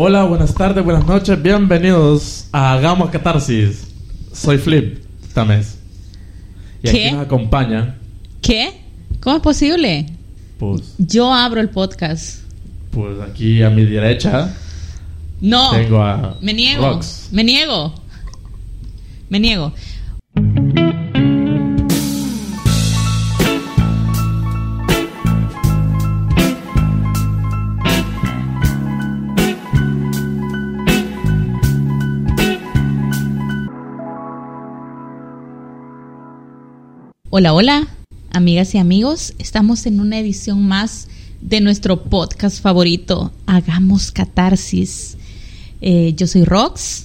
Hola, buenas tardes, buenas noches, bienvenidos a Hagamos Catarsis. Soy Flip, esta mes. Y ¿Qué? aquí nos acompaña, ¿Qué? ¿Cómo es posible? pues, Yo abro el podcast. pues aquí a mi derecha No. tengo a Me niego. Rox. Me niego. Me niego. Hola, hola, amigas y amigos. Estamos en una edición más de nuestro podcast favorito, Hagamos Catarsis. Eh, yo soy Rox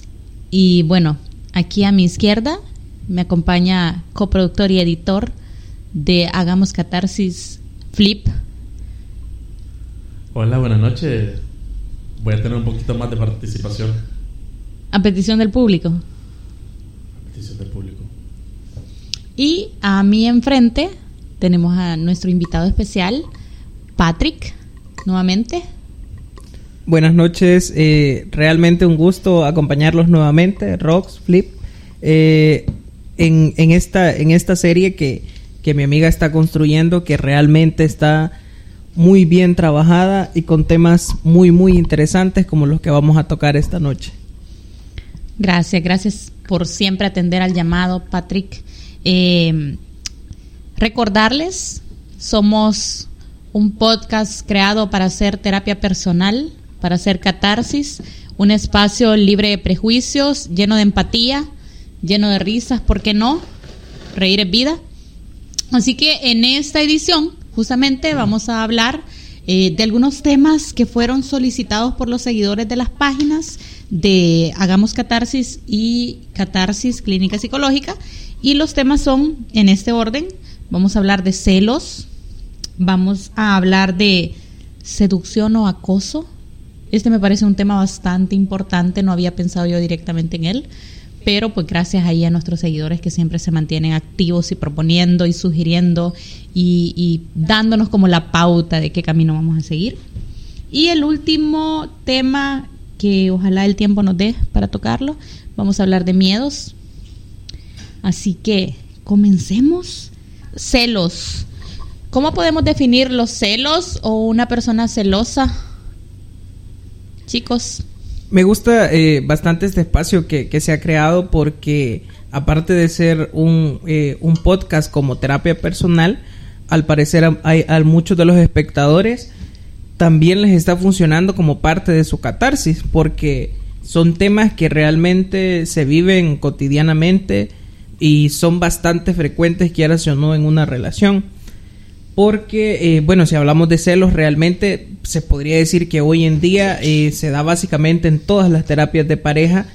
y bueno, aquí a mi izquierda me acompaña coproductor y editor de Hagamos Catarsis, Flip. Hola, buenas noches. Voy a tener un poquito más de participación. A petición del público. Petición del público. Y a mi enfrente tenemos a nuestro invitado especial, Patrick, nuevamente. Buenas noches, eh, realmente un gusto acompañarlos nuevamente, Rox, Flip, eh, en, en esta, en esta serie que, que mi amiga está construyendo, que realmente está muy bien trabajada y con temas muy, muy interesantes como los que vamos a tocar esta noche. Gracias, gracias por siempre atender al llamado, Patrick. Eh, recordarles, somos un podcast creado para hacer terapia personal, para hacer catarsis, un espacio libre de prejuicios, lleno de empatía, lleno de risas, ¿por qué no? Reír es vida. Así que en esta edición, justamente, vamos a hablar eh, de algunos temas que fueron solicitados por los seguidores de las páginas de Hagamos Catarsis y Catarsis Clínica Psicológica. Y los temas son en este orden. Vamos a hablar de celos, vamos a hablar de seducción o acoso. Este me parece un tema bastante importante, no había pensado yo directamente en él, pero pues gracias ahí a nuestros seguidores que siempre se mantienen activos y proponiendo y sugiriendo y, dándonos como la pauta de qué camino vamos a seguir. Y el último tema que ojalá el tiempo nos dé para tocarlo, vamos a hablar de miedos. Así que comencemos. Celos. ¿Cómo podemos definir los celos o una persona celosa? Chicos, Me gusta eh, bastante este espacio que, que se ha creado porque aparte de ser un, eh, un podcast como terapia personal, al parecer a, a- a muchos de los espectadores también les está funcionando como parte de su catarsis porque son temas que realmente se viven cotidianamente y son bastante frecuentes, quieras o no, en una relación. Porque, eh, bueno, si hablamos de celos, realmente se podría decir que hoy en día eh, se da básicamente en todas las terapias de pareja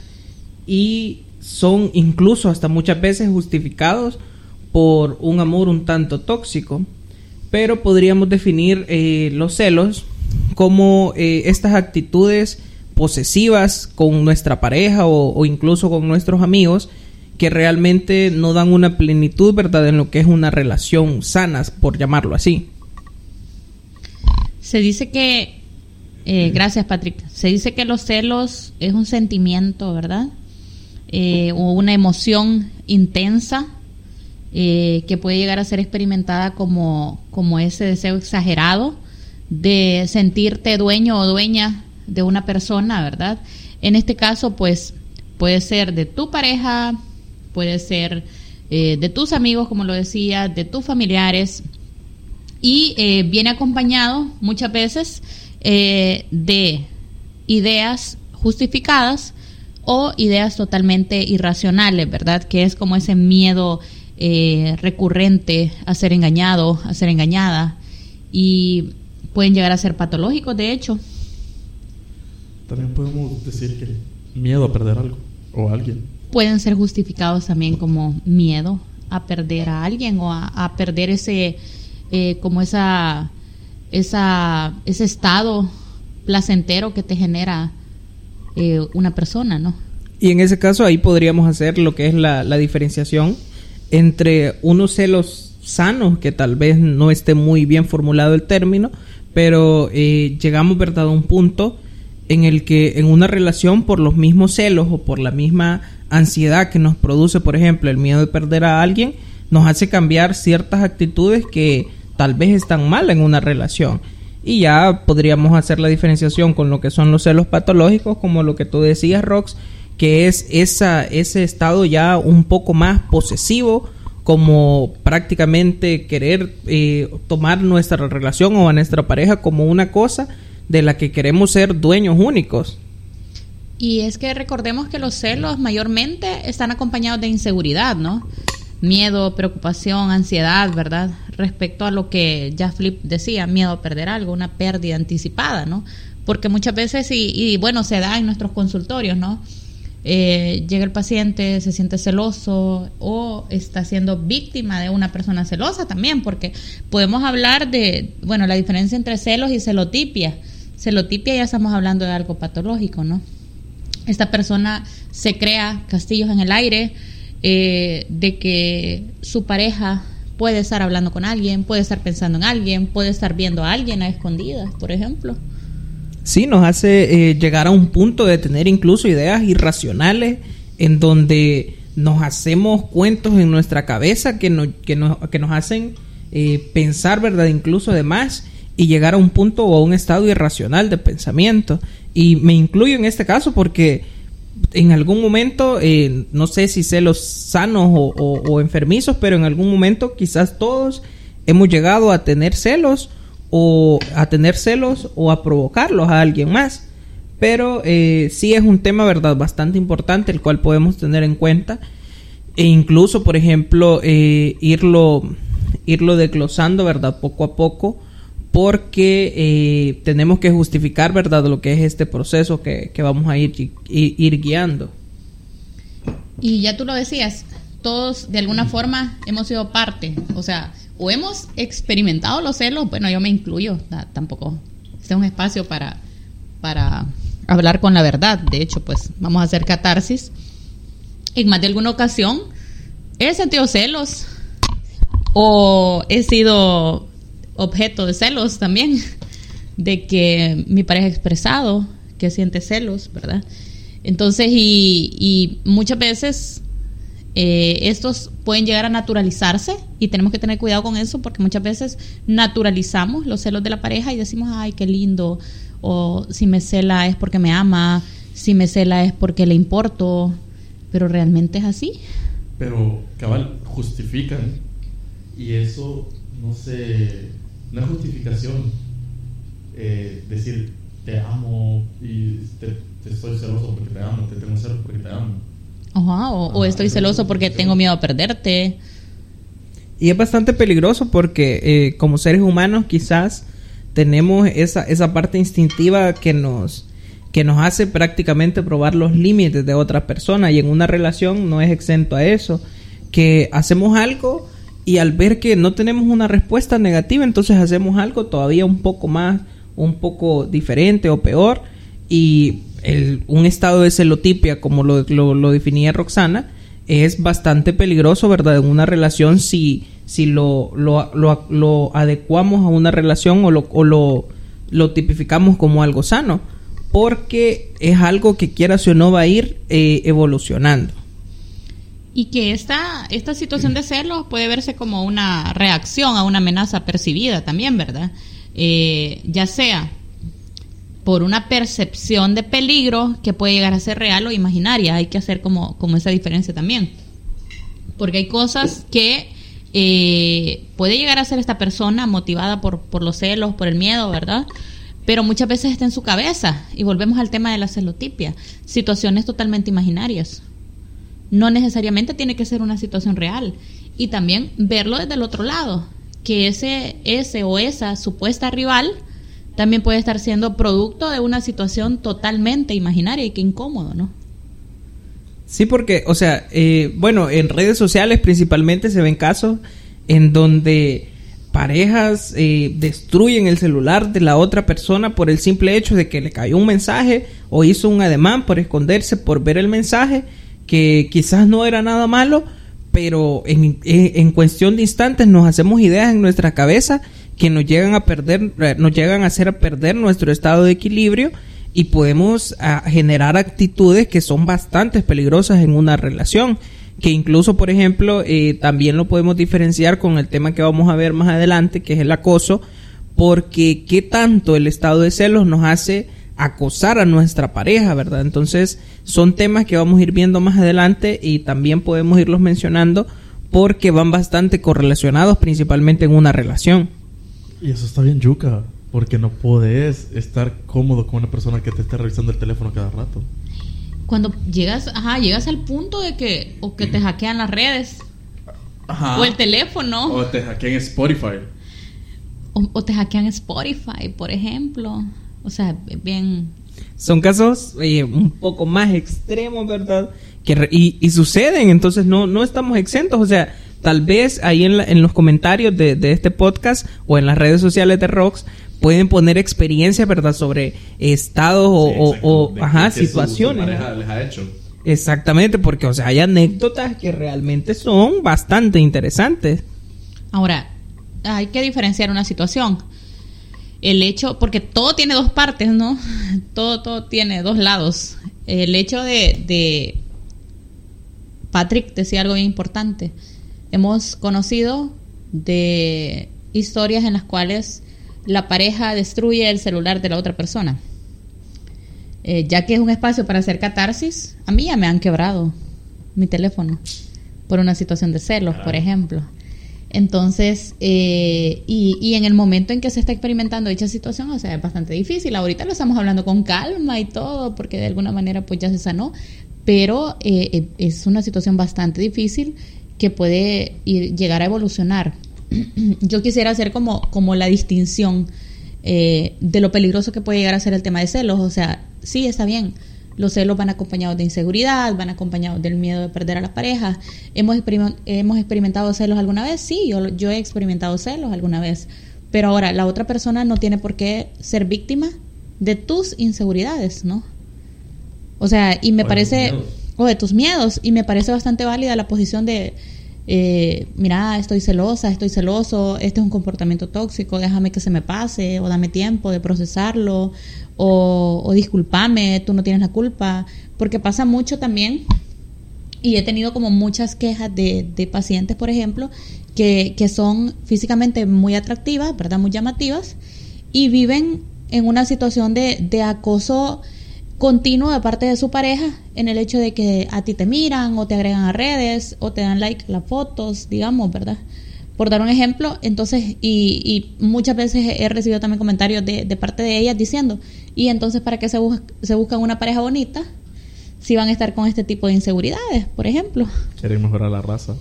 y son incluso hasta muchas veces justificados por un amor un tanto tóxico. Pero podríamos definir eh, los celos como estas actitudes posesivas con nuestra pareja o incluso con nuestros amigos que realmente no dan una plenitud, ¿verdad?, en lo que es una relación sana, por llamarlo así. se dice que, eh, gracias Patrick, se dice que los celos es un sentimiento, ¿verdad? Eh, o una emoción intensa eh, que puede llegar a ser experimentada como, como ese deseo exagerado de sentirte dueño o dueña de una persona, ¿verdad? En este caso, pues puede ser de tu pareja, puede ser eh, de tus amigos, como lo decía, de tus familiares, y eh, viene acompañado muchas veces eh, de ideas justificadas o ideas totalmente irracionales, ¿verdad? Que es como ese miedo recurrente a ser engañado, a ser engañada y pueden llegar a ser patológicos, de hecho. También podemos decir que miedo a perder algo o a alguien. Pueden ser justificados también como miedo a perder a alguien o a, perder ese, eh, como esa, esa, ese estado placentero que te genera eh, una persona, ¿no? Y en ese caso ahí podríamos hacer lo que es la, la diferenciación entre unos celos sanos, que tal vez no esté muy bien formulado el término, pero eh, llegamos, ¿verdad?, a un punto en el que en una relación por los mismos celos o por la misma ansiedad que nos produce, por ejemplo, el miedo de perder a alguien, nos hace cambiar ciertas actitudes que tal vez están mal en una relación. Y ya podríamos hacer la diferenciación con lo que son los celos patológicos, como lo que tú decías, Rox, que es esa, ese estado ya un poco más posesivo, como prácticamente querer eh, tomar nuestra relación o a nuestra pareja como una cosa de la que queremos ser dueños únicos. Y es que recordemos que los celos mayormente están acompañados de inseguridad, ¿no? Miedo, preocupación, ansiedad, ¿verdad? Respecto a lo que ya Flip decía, miedo a perder algo, una pérdida anticipada, ¿no? Porque muchas veces, y, y bueno, se da en nuestros consultorios, ¿no? Eh, llega el paciente, se siente celoso o está siendo víctima de una persona celosa también, porque podemos hablar de, bueno, la diferencia entre celos y celotipia. Celotipia ya estamos hablando de algo patológico, ¿no? Esta persona se crea castillos en el aire eh, de que su pareja puede estar hablando con alguien, puede estar pensando en alguien, puede estar viendo a alguien a escondidas, por ejemplo. Sí, nos hace eh, llegar a un punto de tener incluso ideas irracionales en donde nos hacemos cuentos en nuestra cabeza que, no, que, nos, que nos hacen eh, pensar, ¿verdad? Incluso de más y llegar a un punto o a un estado irracional de pensamiento. Y me incluyo en este caso porque en algún momento, eh, no sé si celos sanos o, enfermizos, pero en algún momento quizás todos hemos llegado a tener celos o a tener celos o a provocarlos a alguien más. Pero eh, sí es un tema, ¿verdad?, bastante importante, el cual podemos tener en cuenta. E incluso, por ejemplo, eh, irlo, irlo desglosando, ¿verdad?, poco a poco, porque eh, tenemos que justificar, ¿verdad?, lo que es este proceso que, vamos a ir, ir guiando. Y ya tú lo decías, todos de alguna forma hemos sido parte, o sea, o hemos experimentado los celos, bueno, yo me incluyo, tampoco. Este es un espacio para, para hablar con la verdad. De hecho, pues vamos a hacer catarsis. En más de alguna ocasión he sentido celos o he sido objeto de celos también, de que mi pareja ha expresado que siente celos, ¿verdad? Entonces, y, muchas veces eh, estos pueden llegar a naturalizarse y tenemos que tener cuidado con eso porque muchas veces naturalizamos los celos de la pareja y decimos, ay, qué lindo, o si me cela es porque me ama, si me cela es porque le importo, pero realmente es así. Pero, cabal, justifican y eso no se, no es justificación. Eh, decir, te amo y te, estoy celoso porque te amo, te tengo celos porque te amo o, estoy celoso porque tengo miedo a perderte. Y es bastante peligroso porque eh, como seres humanos quizás tenemos esa, esa parte instintiva que nos, que nos hace prácticamente probar los límites de otra persona y en una relación no es exento a eso, que hacemos algo y al ver que no tenemos una respuesta negativa, entonces hacemos algo todavía un poco más, un poco diferente o peor y un estado de celotipia, como lo, lo, definía Roxana, es bastante peligroso, ¿verdad? En una relación si, si lo, lo, lo, adecuamos a una relación o, lo, o lo, lo tipificamos como algo sano, porque es algo que quieras o no va a ir eh, evolucionando. Y que esta, esta situación de celos puede verse como una reacción a una amenaza percibida también, ¿verdad? Eh, ya sea por una percepción de peligro que puede llegar a ser real o imaginaria. Hay que hacer como, como esa diferencia también. Porque hay cosas que eh, puede llegar a ser esta persona motivada por, por los celos, por el miedo, ¿verdad? Pero muchas veces está en su cabeza. Y volvemos al tema de la celotipia. Situaciones totalmente imaginarias. No necesariamente tiene que ser una situación real. Y también verlo desde el otro lado. Que ese, ese o esa supuesta rival también puede estar siendo producto de una situación totalmente imaginaria y que incómodo, ¿no? Sí, porque, o sea, eh, bueno, en redes sociales principalmente se ven casos en donde parejas eh, destruyen el celular de la otra persona por el simple hecho de que le cayó un mensaje o hizo un ademán por esconderse, por ver el mensaje, que quizás no era nada malo, pero en, en cuestión de instantes nos hacemos ideas en nuestra cabeza que nos llegan a perder, eh, nos llegan a hacer perder nuestro estado de equilibrio y podemos ah, generar actitudes que son bastante peligrosas en una relación que incluso, por ejemplo, eh, también lo podemos diferenciar con el tema que vamos a ver más adelante, que es el acoso, porque qué tanto el estado de celos nos hace acosar a nuestra pareja, ¿verdad? Entonces, son temas que vamos a ir viendo más adelante y también podemos irlos mencionando porque van bastante correlacionados principalmente en una relación. Y eso está bien yuca, porque no puedes estar cómodo con una persona que te esté revisando el teléfono cada rato cuando llegas, ajá, llegas al punto de que o que te hackean las redes o el teléfono o te hackean Spotify o, te hackean Spotify, por ejemplo. O sea, bien son casos eh, un poco más extremos, ¿verdad? Que y, y, suceden, entonces no no estamos exentos, o sea, tal vez ahí en, en los comentarios de, de, este podcast o en las redes sociales de Rox pueden poner experiencia, ¿verdad? Sobre estados o, ajá, situaciones. les ha hecho. Exactamente, porque, o sea, hay anécdotas que realmente son bastante interesantes. Ahora, hay que diferenciar una situación. El hecho, porque todo tiene dos partes, ¿no? Todo, todo tiene dos lados. El hecho de, de Patrick decía algo bien importante. Hemos conocido de historias en las cuales la pareja destruye el celular de la otra persona. Eh, ya que es un espacio para hacer catarsis, a mí ya me han quebrado mi teléfono por una situación de celos, por ejemplo. Entonces, eh, y, en el momento en que se está experimentando dicha situación, o sea, es bastante difícil. Ahorita lo estamos hablando con calma y todo, porque de alguna manera pues ya se sanó, pero eh, es una situación bastante difícil que puede llegar a evolucionar yo quisiera hacer como, como la distinción eh, de lo peligroso que puede llegar a ser el tema de celos. O sea, sí, está bien. Los celos van acompañados de inseguridad, van acompañados del miedo de perder a la pareja. ¿Hemos, hemos experimentado celos alguna vez? Sí, yo, yo he experimentado celos alguna vez. Pero ahora, la otra persona no tiene por qué ser víctima de tus inseguridades, ¿no? O sea, y me parece... O de tus miedos. Y me parece bastante válida la posición de eh, mira, estoy celosa, estoy celoso, este es un comportamiento tóxico, déjame que se me pase, o dame tiempo de procesarlo, o, o discúlpame, tú no tienes la culpa, porque pasa mucho también, y he tenido como muchas quejas de, de pacientes, por ejemplo, que, que son físicamente muy atractivas, ¿verdad? Muy llamativas, y viven en una situación de, de acoso continuo de parte de su pareja en el hecho de que a ti te miran o te agregan a redes o te dan like las fotos, digamos, ¿verdad? Por dar un ejemplo, entonces, y, muchas veces he recibido también comentarios de, parte de ellas diciendo, y entonces, ¿para qué se, busca, se buscan una pareja bonita si van a estar con este tipo de inseguridades, por ejemplo? Quieren mejorar la raza.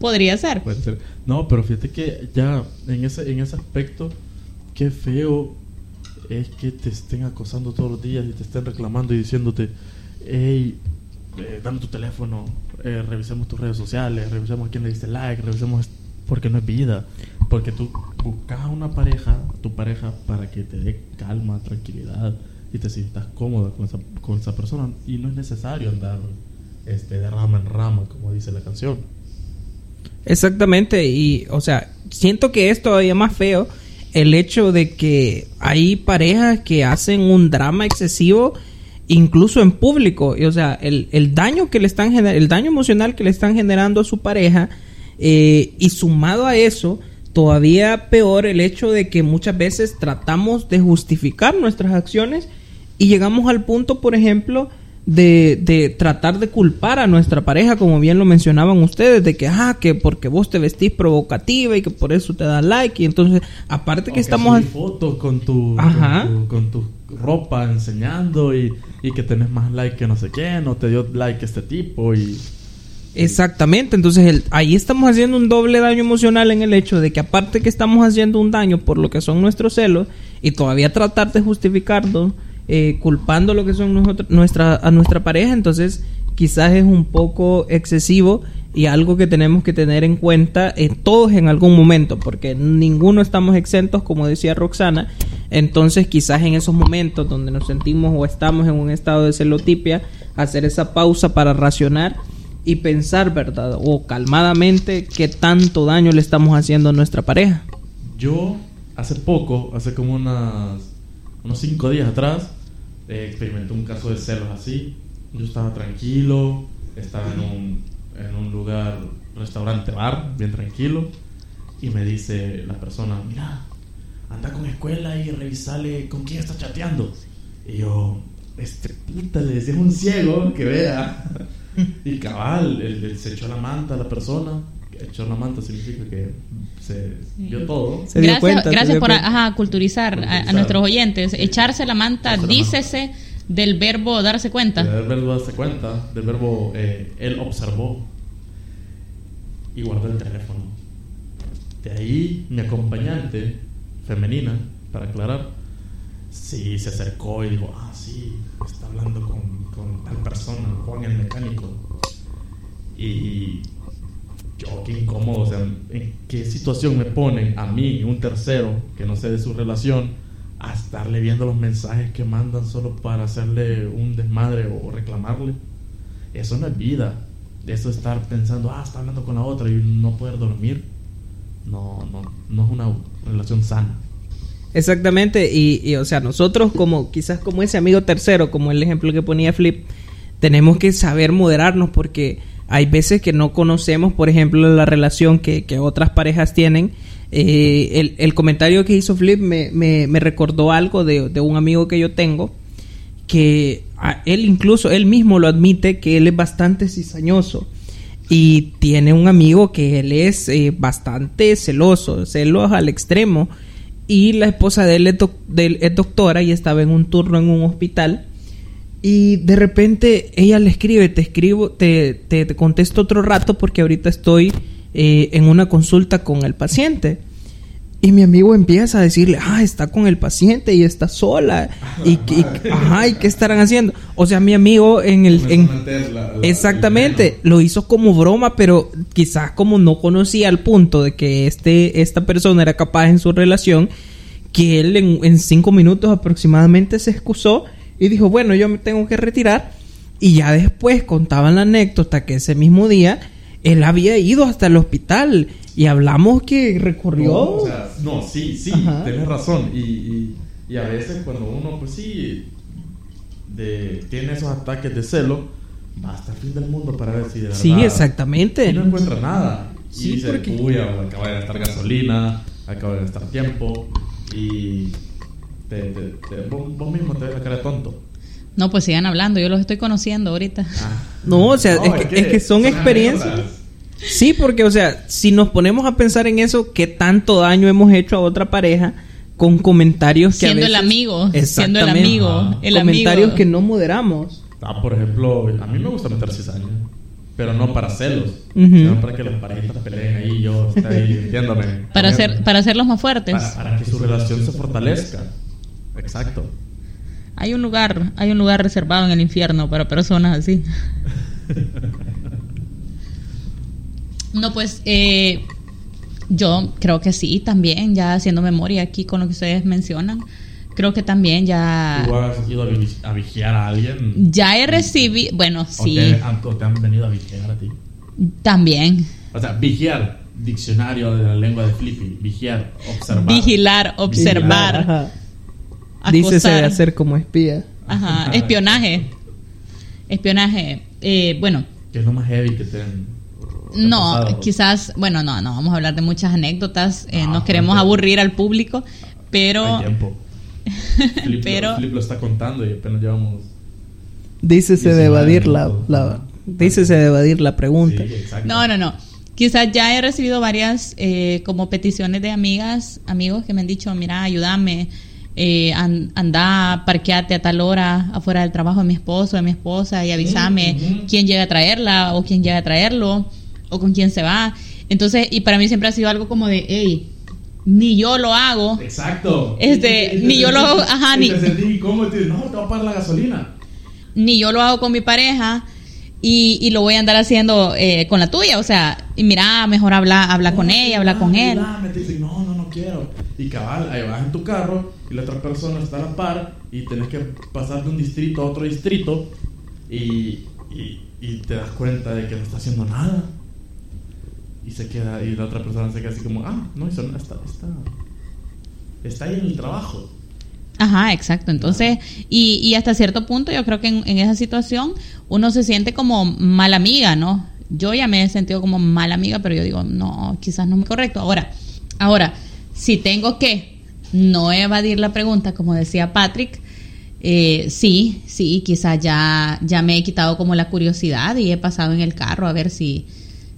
Podría ser. Puede ser. No, pero fíjate que ya en ese, en ese aspecto, qué feo es que te estén acosando todos los días y te estén reclamando y diciéndote, hey, eh, dame tu teléfono, eh, revisemos tus redes sociales, revisemos quién le diste like, revisemos porque no es vida, porque tú buscas una pareja, tu pareja, para que te dé calma, tranquilidad y te sientas cómoda con esa, con esa persona. Y no es necesario andar este, de rama en rama, como dice la canción. Exactamente, y o sea, siento que es todavía más feo el hecho de que hay parejas que hacen un drama excesivo incluso en público. Y, o sea el, el daño que le están el daño emocional que le están generando a su pareja eh, y sumado a eso todavía peor el hecho de que muchas veces tratamos de justificar nuestras acciones y llegamos al punto por ejemplo de, de, tratar de culpar a nuestra pareja, como bien lo mencionaban ustedes, de que, ah, que porque vos te vestís provocativa y que por eso te da like. Y entonces, aparte que estamos... fotos con tu, con tu, ropa enseñando y, y, que tenés más like que no sé quién, o te dio like este tipo y... Exactamente, entonces el, ahí estamos haciendo un doble daño emocional en el hecho de que aparte que estamos haciendo un daño por lo que son nuestros celos y todavía tratar de justificarlo eh, culpando lo que son nuestra, a nuestra pareja, entonces quizás es un poco excesivo y algo que tenemos que tener en cuenta eh, todos en algún momento, porque ninguno estamos exentos, como decía Roxana, entonces quizás en esos momentos donde nos sentimos o estamos en un estado de celotipia, hacer esa pausa para racionar y pensar, ¿verdad? O calmadamente qué tanto daño le estamos haciendo a nuestra pareja. Yo hace poco, hace como unas unos cinco días atrás, eh, experimenté un caso de celos así. Yo estaba tranquilo, estaba en un, en un lugar, restaurante, bar, bien tranquilo, y me dice la persona, mira, anda con escuela y revisale con quién está chateando. Y yo, este puta, le decía un ciego que vea. Y cabal, él, él se echó la manta a la persona. Manta significa que se vio todo. Se dio gracias cuenta, se gracias dio por cuenta. ajá, culturizar, a- A, Culturizar. nuestros oyentes. Echarse la manta, Echarse la dícese del verbo darse cuenta. Del verbo darse cuenta, del verbo eh, él observó y guardó el teléfono. De ahí mi acompañante femenina, para aclarar, sí se acercó y dijo, ah, sí, está hablando con, con tal persona, Juan el mecánico. Y yo, qué incómodo, o sea, ¿en qué situación me ponen a mí, un tercero, que no sé de su relación, a estarle viendo los mensajes que mandan solo para hacerle un desmadre o reclamarle? Eso no es vida. Eso es estar pensando, ah, está hablando con la otra y no poder dormir. No, no, no es una relación sana. Exactamente, y, y, o sea, nosotros como quizás como ese amigo tercero, como el ejemplo que ponía Flip, tenemos que saber moderarnos porque hay veces que no conocemos, por ejemplo, la relación que, que otras parejas tienen. Eh, el, el comentario que hizo Flip me, me, me recordó algo de, de un amigo que yo tengo, que él incluso, él mismo lo admite, que él es bastante cizañoso. Y tiene un amigo que él es eh, bastante celoso, celos al extremo. Y la esposa de él es doctora y estaba en un turno en un hospital. Y de repente ella le escribe, te escribo, te, te, te contesto otro rato porque ahorita estoy eh, en una consulta con el paciente. Y mi amigo empieza a decirle, ah, está con el paciente y está sola. Y, y- ajá, ¿y qué estarán haciendo? O sea, mi amigo en el... en- Exactamente, lo hizo como broma, pero quizás como no conocía el punto de que este, esta persona era capaz en su relación, que él en, en cinco minutos aproximadamente se excusó y dijo, bueno, yo me tengo que retirar. Y ya después contaban la anécdota que ese mismo día él había ido hasta el hospital y hablamos que recorrió... No, o sea, no, sí, sí, Ajá. tienes razón. Y, y, y a veces cuando uno, pues sí, de, tiene esos ataques de celo, va hasta el fin del mundo para ver si de verdad... sí, exactamente. Y no encuentra nada. Y Sí, dice, porque- uy, acaba de gastar gasolina, acaba de gastar tiempo. Y te, te- te- vos, vos mismo te ves la cara de tonto. No, pues sigan hablando, yo los estoy conociendo ahorita. Ah. No, o sea, es que- es que son experiencias. Sí, porque, o sea, si nos ponemos a pensar en eso, ¿qué tanto daño hemos hecho a otra pareja con comentarios que a Siendo el veces- amigo, siendo el amigo, Ajá. el comentarios amigo. que no moderamos. Ah, por ejemplo, a mí me gusta meter cizaña, pero no para celos, sino para que las parejitas peleen ahí y yo esté ahí entiéndome. Para hacer, para hacerlos más fuertes. para, para que su relación se fortalezca. Exacto. Hay un lugar, hay un lugar reservado en el infierno para personas así. No, pues eh, yo creo que sí, también, ya haciendo memoria aquí con lo que ustedes mencionan, creo que también ya, ¿Tú has ido a, vi- a vigiar a alguien? ya he recibido, bueno, ¿O sí, te, han, o te han venido a vigiar a ti? también. O sea, vigiar, diccionario de la lengua de Flippy, vigiar, observar. Vigilar, observar, Ajá. Dícese de hacer como espía. Ajá, espionaje. Espionaje. Eh, bueno, ¿Qué es lo más heavy que te han te no, pasado? quizás, bueno, no, no, vamos a hablar de muchas anécdotas. eh, Ah, no queremos aburrir al público, pero, Hay tiempo. Flip, pero, lo, Flip lo está contando y apenas llevamos... Dícese de 19 evadir la, la- dícese de evadir la pregunta. Sí, no, no, no. Quizás ya he recibido varias eh, como peticiones de amigas, amigos que me han dicho, mira, ayúdame, eh, an- anda, parqueate a tal hora afuera del trabajo de mi esposo, de mi esposa y avísame quién llega a traerla o quién llega a traerlo o con quién se va. Entonces, y para mí siempre ha sido algo como de, hey, ni yo lo hago. Exacto. Este, ni yo lo hago, ajá, ni- te sentí incómodo y te no, te va a pagar la gasolina. ni yo lo hago con mi pareja y, y lo voy a andar haciendo eh, con la tuya. O sea, y mira, mejor habla, habla con No, ella, habla con él. Te dicen, no, no, no quiero. Y cabal, ahí vas en tu carro y la otra persona está a la par y tenés que pasar de un distrito a otro distrito y, y, y te das cuenta de que no está haciendo nada. Y se queda, y la otra persona se queda así como, ah, no hizo nada, está, está, está ahí en el trabajo. Ajá, exacto. Entonces, y, y hasta cierto punto yo creo que en, esa situación uno se siente como mala amiga, ¿no? Yo ya me he sentido como mala amiga, pero yo digo, no, quizás no es correcto. Ahora, ahora, si tengo que no evadir la pregunta, como decía Patrick, eh, sí, sí, quizás ya, ya me he quitado como la curiosidad y he pasado en el carro a ver si,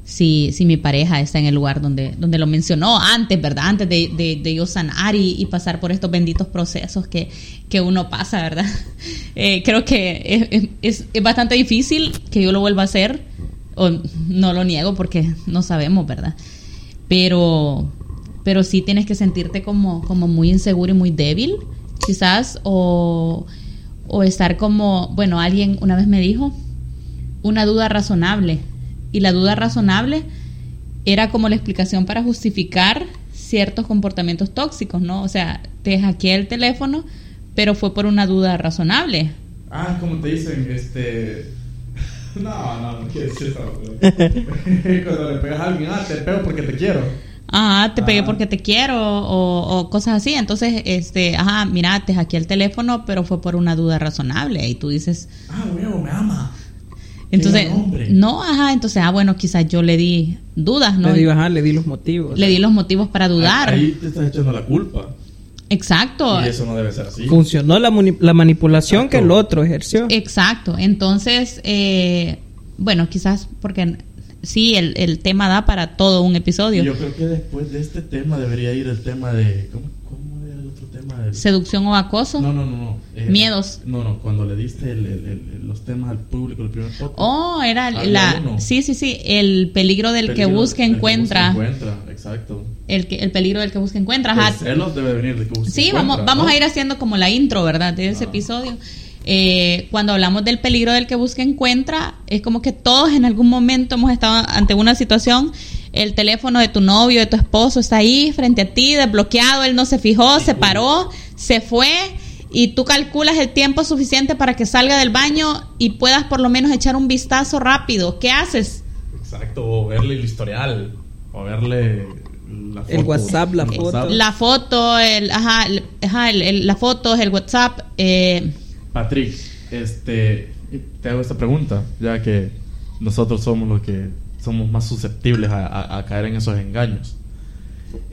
si, si mi pareja está en el lugar donde, donde lo mencionó antes, ¿verdad? Antes de, de, de yo sanar y, y, pasar por estos benditos procesos que, que uno pasa, ¿verdad? Eh, creo que es, es, es, bastante difícil que yo lo vuelva a hacer, o no lo niego porque no sabemos, ¿verdad? Pero, pero sí tienes que sentirte como, como muy inseguro y muy débil, quizás, o, o estar como, bueno, alguien una vez me dijo, una duda razonable y la duda razonable era como la explicación para justificar ciertos comportamientos tóxicos, ¿no? O sea, te hackeé el teléfono, pero fue por una duda razonable. Ah, como te dicen, este... No, no, no quiero decir eso. Cuando le pegas a alguien, ah, te pego porque te quiero. Ah, te pegué porque te quiero o, o, cosas así. Entonces, este, ajá, mira, te hackeé el teléfono, pero fue por una duda razonable. Y tú dices... Ah, huevo, me ama. Entonces, no, ajá, entonces, ah, bueno, quizás yo le di dudas, ¿no? Le di, ajá, le di los motivos. Le di los motivos para dudar. Ahí, ahí te estás echando la culpa. Exacto. Y eso no debe ser así. Funcionó la, la manipulación Exacto. que el otro ejerció. Exacto. Entonces, eh, bueno, quizás porque sí, el, el, tema da para todo un episodio. Yo creo que después de este tema debería ir el tema de... ¿Cómo, cómo era el otro tema? ¿Seducción o acoso? No, no, no. no. Eh, Miedos. No, no, cuando le diste el, el, los temas al público, el primer podcast. Oh, era la... Uno. Sí, sí, sí. El peligro del peligro, que busca encuentra. Que busca, encuentra, exacto. El, que, el peligro del que busca encuentra. Pues celos debe venir de que busca Sí, encuentra, vamos, vamos ¿no? a ir haciendo como la intro, ¿verdad? De ese ah. episodio. Eh, cuando hablamos del peligro del que busca encuentra, es como que todos en algún momento hemos estado ante una situación, el teléfono de tu novio, de tu esposo está ahí frente a ti, desbloqueado, él no se fijó, se paró, se fue y tú calculas el tiempo suficiente para que salga del baño y puedas por lo menos echar un vistazo rápido. ¿Qué haces? Exacto, o verle el historial, o verle la foto, el WhatsApp, la foto. La foto, el, ajá, el, ajá el, el, la foto, el WhatsApp. Eh, Patrick, este, te hago esta pregunta, ya que nosotros somos los que somos más susceptibles a, caer en esos engaños.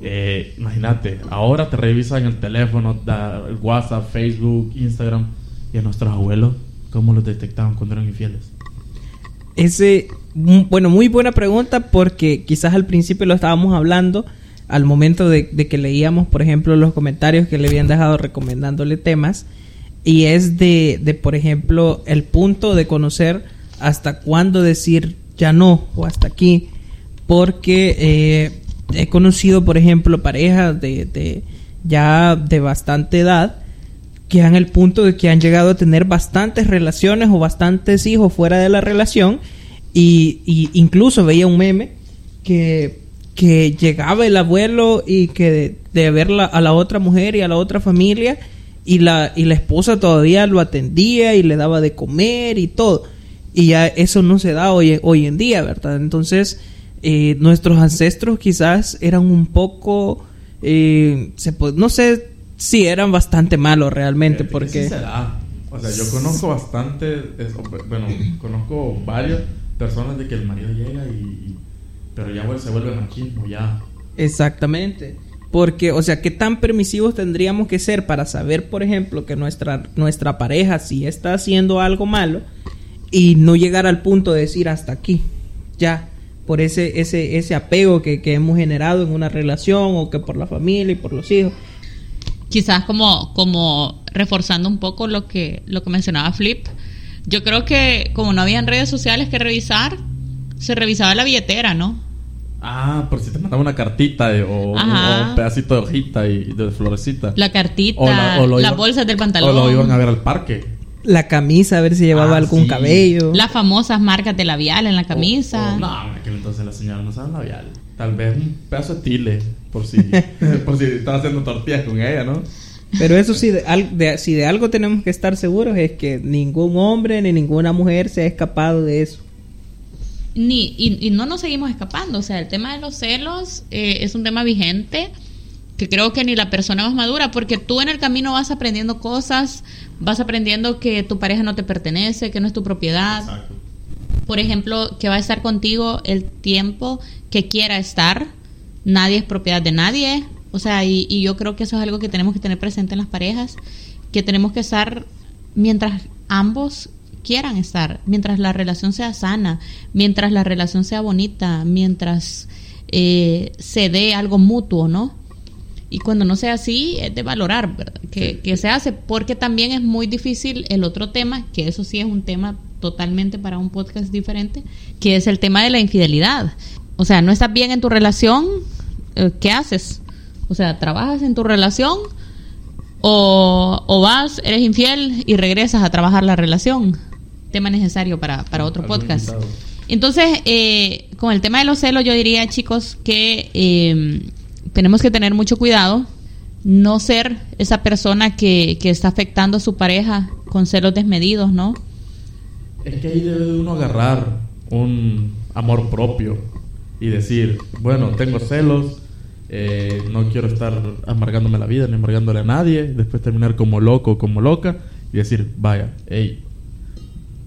Eh, Imagínate, ahora te revisan el teléfono, WhatsApp, Facebook, Instagram, y a nuestros abuelos, ¿cómo los detectaban cuando eran infieles? Ese, bueno, muy buena pregunta porque quizás al principio lo estábamos hablando al momento de que leíamos, por ejemplo, los comentarios que le habían dejado recomendándole temas y es de, de, por ejemplo, el punto de conocer hasta cuándo decir ya no o hasta aquí, porque eh, he conocido, por ejemplo, parejas de, de, ya de bastante edad que han el punto de que han llegado a tener bastantes relaciones o bastantes hijos fuera de la relación y, y incluso veía un meme que que llegaba el abuelo y que de, de ver la, a la otra mujer y a la otra familia y la, y la esposa todavía lo atendía y le daba de comer y todo. Y ya eso no se da hoy, hoy en día, ¿verdad? Entonces, eh, nuestros ancestros quizás eran un poco, eh, se no sé si eran bastante malos realmente, porque... Sí se da. O sea, yo conozco bastante, bueno, conozco varias personas de que el marido llega y... Pero ya se vuelve machismo, ya. Exactamente. Porque, o sea, ¿qué tan permisivos tendríamos que ser para saber, por ejemplo, que nuestra, nuestra pareja sí está haciendo algo malo y no llegar al punto de decir hasta aquí, ya, por ese, ese, ese apego que, que hemos generado en una relación o que por la familia y por los hijos? Quizás como, como reforzando un poco lo que, lo que mencionaba Flip, yo creo que como no habían redes sociales que revisar, se revisaba la billetera, ¿no? Ah, por si te mandaba una cartita de, o, o, un pedacito de hojita y de florecita. La cartita, o la, o las bolsas del pantalón. O lo iban a ver al parque. La camisa, a ver si llevaba ah, algún sí. cabello. Las famosas marcas de labial en la camisa. no, en aquel entonces la señora no usaba labial. Tal vez un pedazo de tile, por si, por si estaba haciendo tortillas con ella, ¿no? Pero eso sí, de, de, si de algo tenemos que estar seguros es que ningún hombre ni ninguna mujer se ha escapado de eso ni y, y, no nos seguimos escapando. O sea, el tema de los celos eh, es un tema vigente. que creo que ni la persona más madura, porque tú en el camino vas aprendiendo cosas, vas aprendiendo que tu pareja no te pertenece, que no es tu propiedad. Exacto. Por ejemplo, que va a estar contigo el tiempo que quiera estar. Nadie es propiedad de nadie. O sea, y, y yo creo que eso es algo que tenemos que tener presente en las parejas, que tenemos que estar mientras ambos quieran estar, mientras la relación sea sana, mientras la relación sea bonita, mientras eh, se dé algo mutuo, ¿no? Y cuando no sea así, es de valorar, ¿verdad? Que, que se hace, porque también es muy difícil el otro tema, que eso sí es un tema totalmente para un podcast diferente, que es el tema de la infidelidad. O sea, no estás bien en tu relación, eh, ¿qué haces? O sea, trabajas en tu relación o, o vas, eres infiel y regresas a trabajar la relación. Tema necesario para, para otro podcast. invitado. Entonces, eh, con el tema de los celos, yo diría, chicos, que eh, tenemos que tener mucho cuidado, no ser esa persona que, que está afectando a su pareja con celos desmedidos, ¿no? Es que ahí debe uno agarrar un amor propio y decir, bueno, tengo celos, eh, no quiero estar amargándome la vida ni amargándole a nadie, después terminar como loco como loca y decir, vaya, hey,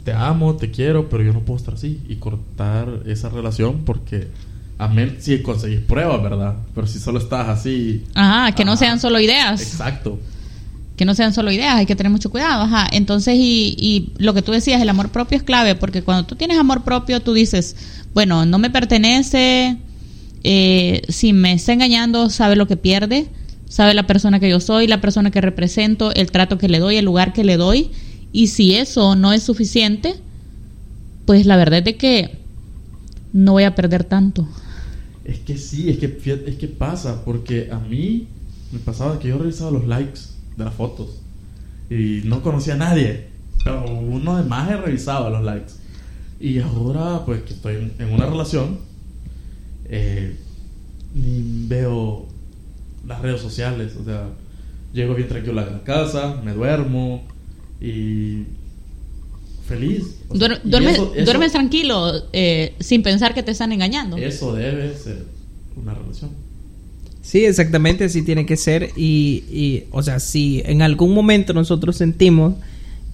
te amo, te quiero, pero yo no puedo estar así y cortar esa relación porque a menos si conseguís pruebas, ¿verdad? Pero si solo estás así... Ajá, que no sean solo ideas. Exacto. que no sean solo ideas, hay que tener mucho cuidado, ajá. Entonces, y, y lo que tú decías, el amor propio es clave, porque cuando tú tienes amor propio, tú dices, bueno, no me pertenece, eh, si me está engañando, sabe lo que pierde, sabe la persona que yo soy, la persona que represento, el trato que le doy, el lugar que le doy, y si eso no es suficiente, pues la verdad es que no voy a perder tanto. Es que sí, es que, es que pasa, porque a mí me pasaba que yo revisaba los likes de las fotos y no conocía a nadie, pero uno de más revisaba los likes. Y ahora, pues que estoy en una relación, eh, ni veo las redes sociales, o sea, llego bien tranquilo a la casa, me duermo y feliz. O sea, Duer- y duermes, eso- eso- duermes tranquilo, eh, sin pensar que te están engañando. Eso debe ser una relación. Sí, exactamente, así tiene que ser. Y, y, o sea, si en algún momento nosotros sentimos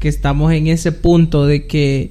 que estamos en ese punto de que,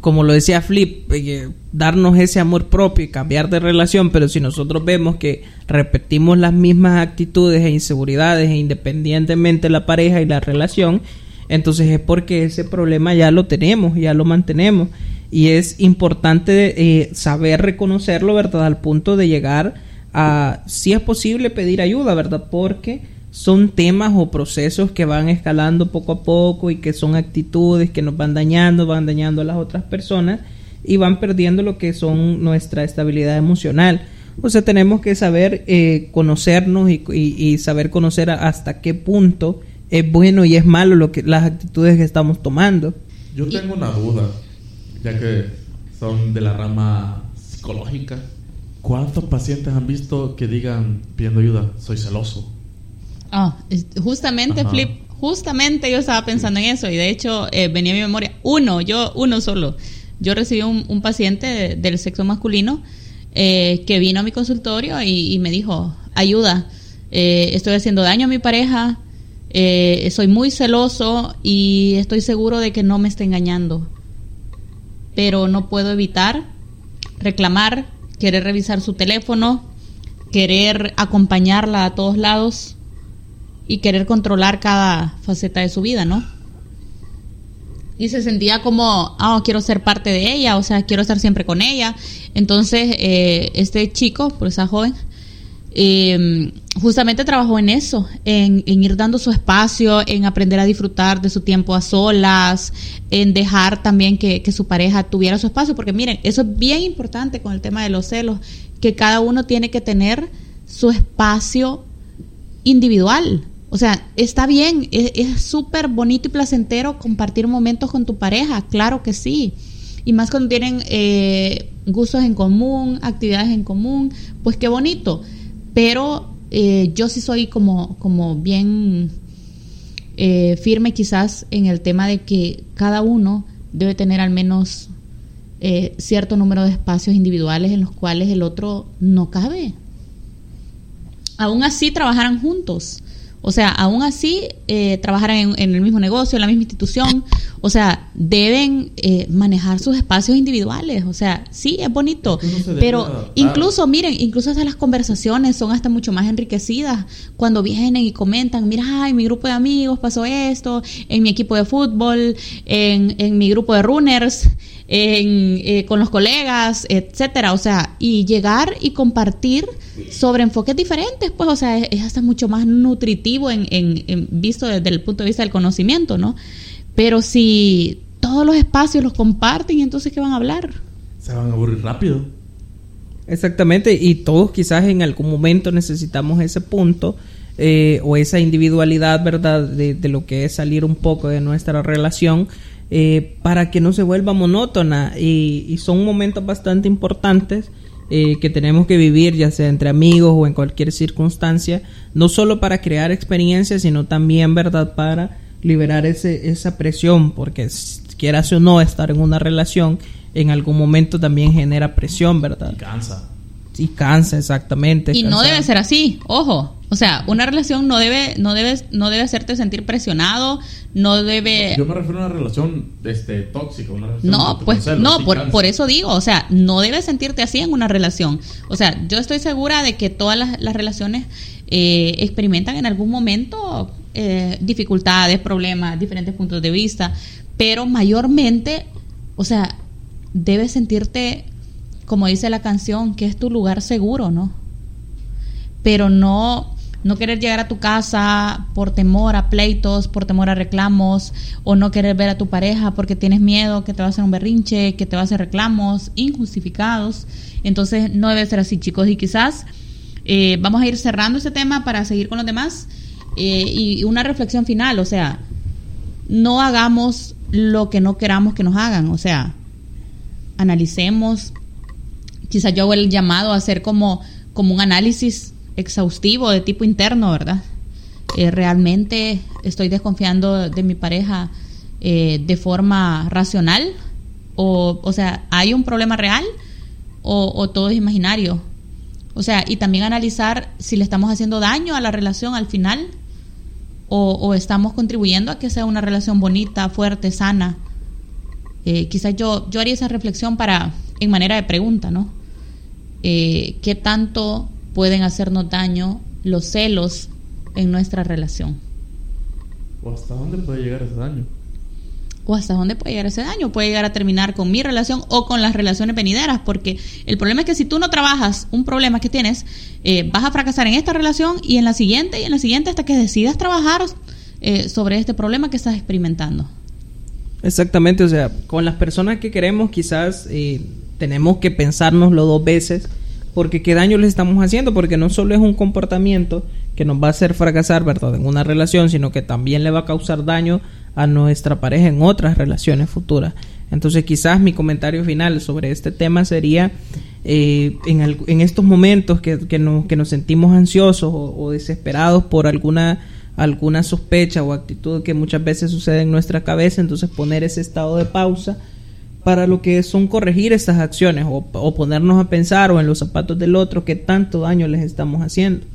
como lo decía Flip, eh, darnos ese amor propio y cambiar de relación, pero si nosotros vemos que repetimos las mismas actitudes e inseguridades, e independientemente la pareja y la relación, entonces es porque ese problema ya lo tenemos, ya lo mantenemos. Y es importante eh, saber reconocerlo, ¿verdad? Al punto de llegar a, si es posible, pedir ayuda, ¿verdad? Porque son temas o procesos que van escalando poco a poco y que son actitudes que nos van dañando, van dañando a las otras personas y van perdiendo lo que son nuestra estabilidad emocional. O sea, tenemos que saber eh, conocernos y, saber conocer hasta qué punto es bueno y es malo lo que las actitudes que estamos tomando. Yo tengo una duda, ya que son de la rama psicológica. ¿Cuántos pacientes han visto que digan pidiendo ayuda? Soy celoso. Ah, justamente, Ajá. Flip, justamente yo estaba pensando en eso y de hecho eh, venía a mi memoria uno, yo uno solo. Yo recibí un, un paciente de- del sexo masculino eh, que vino a mi consultorio y, y me dijo, ayuda, eh, estoy haciendo daño a mi pareja, eh, soy muy celoso y estoy seguro de que no me está engañando, pero no puedo evitar reclamar, querer revisar su teléfono, querer acompañarla a todos lados y querer controlar cada faceta de su vida, ¿no? Y se sentía como, ah, quiero ser parte de ella, o sea, quiero estar siempre con ella. Entonces, eh, este chico, por esa joven, eh, justamente trabajó en eso, en, ir dando su espacio, en aprender a disfrutar de su tiempo a solas, en dejar también que, su pareja tuviera su espacio, porque miren, eso es bien importante con el tema de los celos, que cada uno tiene que tener su espacio individual. O sea, está bien, es es súper bonito y placentero compartir momentos con tu pareja, claro que sí. Y más cuando tienen eh, gustos en común, actividades en común, pues qué bonito. Pero eh, yo sí soy como, como bien eh, firme quizás en el tema de que cada uno debe tener al menos eh, cierto número de espacios individuales en los cuales el otro no cabe. aún así trabajaran juntos. O sea, aún así eh, trabajaran en, el mismo negocio, en la misma institución. O sea, deben eh, manejar sus espacios individuales. O sea, sí, es bonito. pero incluso, miren, incluso hasta las conversaciones son hasta mucho más enriquecidas cuando vienen y comentan, mira, en mi grupo de amigos pasó esto, en mi equipo de fútbol, en, en mi grupo de runners en, eh, con los colegas, etcétera. O sea, y llegar y compartir sobre enfoques diferentes, pues, o sea, es, hasta mucho más nutritivo en, en, visto desde el punto de vista del conocimiento, ¿no? Pero si todos los espacios los comparten, entonces ¿qué van a hablar? Se van a aburrir rápido. Exactamente, y todos quizás en algún momento necesitamos ese punto eh, o esa individualidad, ¿verdad? De, de, lo que es salir un poco de nuestra relación eh, para que no se vuelva monótona. Y, son momentos bastante importantes eh, que tenemos que vivir ya sea entre amigos o en cualquier circunstancia no solo para crear experiencias sino también verdad para liberar ese, esa presión porque quieras o no estar en una relación en algún momento también genera presión verdad y cansa. Y cansa exactamente y no debe ser así ojo. O sea, una relación no debe, no debe, no debe hacerte sentir presionado, no debe. Yo me refiero a una relación este, tóxica, una relación No, pues no, por, por, eso digo, o sea, no debes sentirte así en una relación. O sea, yo estoy segura de que todas las, relaciones eh, experimentan en algún momento eh, dificultades, problemas, diferentes puntos de vista, pero mayormente, o sea, debes sentirte, como dice la canción, que es tu lugar seguro, ¿no? Pero no no querer llegar a tu casa por temor a pleitos, por temor a reclamos, o no querer ver a tu pareja porque tienes miedo que te va a hacer un berrinche, que te va a hacer reclamos injustificados. Entonces no debe ser así, chicos. Y quizás eh, vamos a ir cerrando ese tema para seguir con los demás. Eh, y una reflexión final, o sea, no hagamos lo que no queramos que nos hagan, o sea, analicemos. Quizás yo hago el llamado a hacer como, como un análisis exhaustivo de tipo interno, ¿verdad? Eh, realmente estoy desconfiando de mi pareja eh, de forma racional o, o sea, ¿hay un problema real o, todo es imaginario? O sea, y también analizar si le estamos haciendo daño a la relación al final o, estamos contribuyendo a que sea una relación bonita, fuerte, sana. Eh, quizás yo, yo haría esa reflexión para, en manera de pregunta, ¿no? ¿Qué tanto pueden hacernos daño los celos en nuestra relación. ¿O hasta dónde puede llegar ese daño? o hasta dónde puede llegar ese daño. Puede llegar a terminar con mi relación o con las relaciones venideras, porque el problema es que si tú no trabajas un problema que tienes, eh, vas a fracasar en esta relación y en la siguiente y en la siguiente hasta que decidas trabajar eh, sobre este problema que estás experimentando. Exactamente, o sea, con las personas que queremos quizás eh, tenemos que pensárnoslo dos veces porque qué daño les estamos haciendo, porque no solo es un comportamiento que nos va a hacer fracasar, ¿verdad?, en una relación, sino que también le va a causar daño a nuestra pareja en otras relaciones futuras. Entonces quizás mi comentario final sobre este tema sería, eh, en, estos momentos que, nos sentimos ansiosos o, desesperados por alguna, alguna sospecha o actitud que muchas veces sucede en nuestra cabeza, entonces poner ese estado de pausa para lo que son corregir estas acciones o, ponernos a pensar o en los zapatos del otro qué tanto daño les estamos haciendo.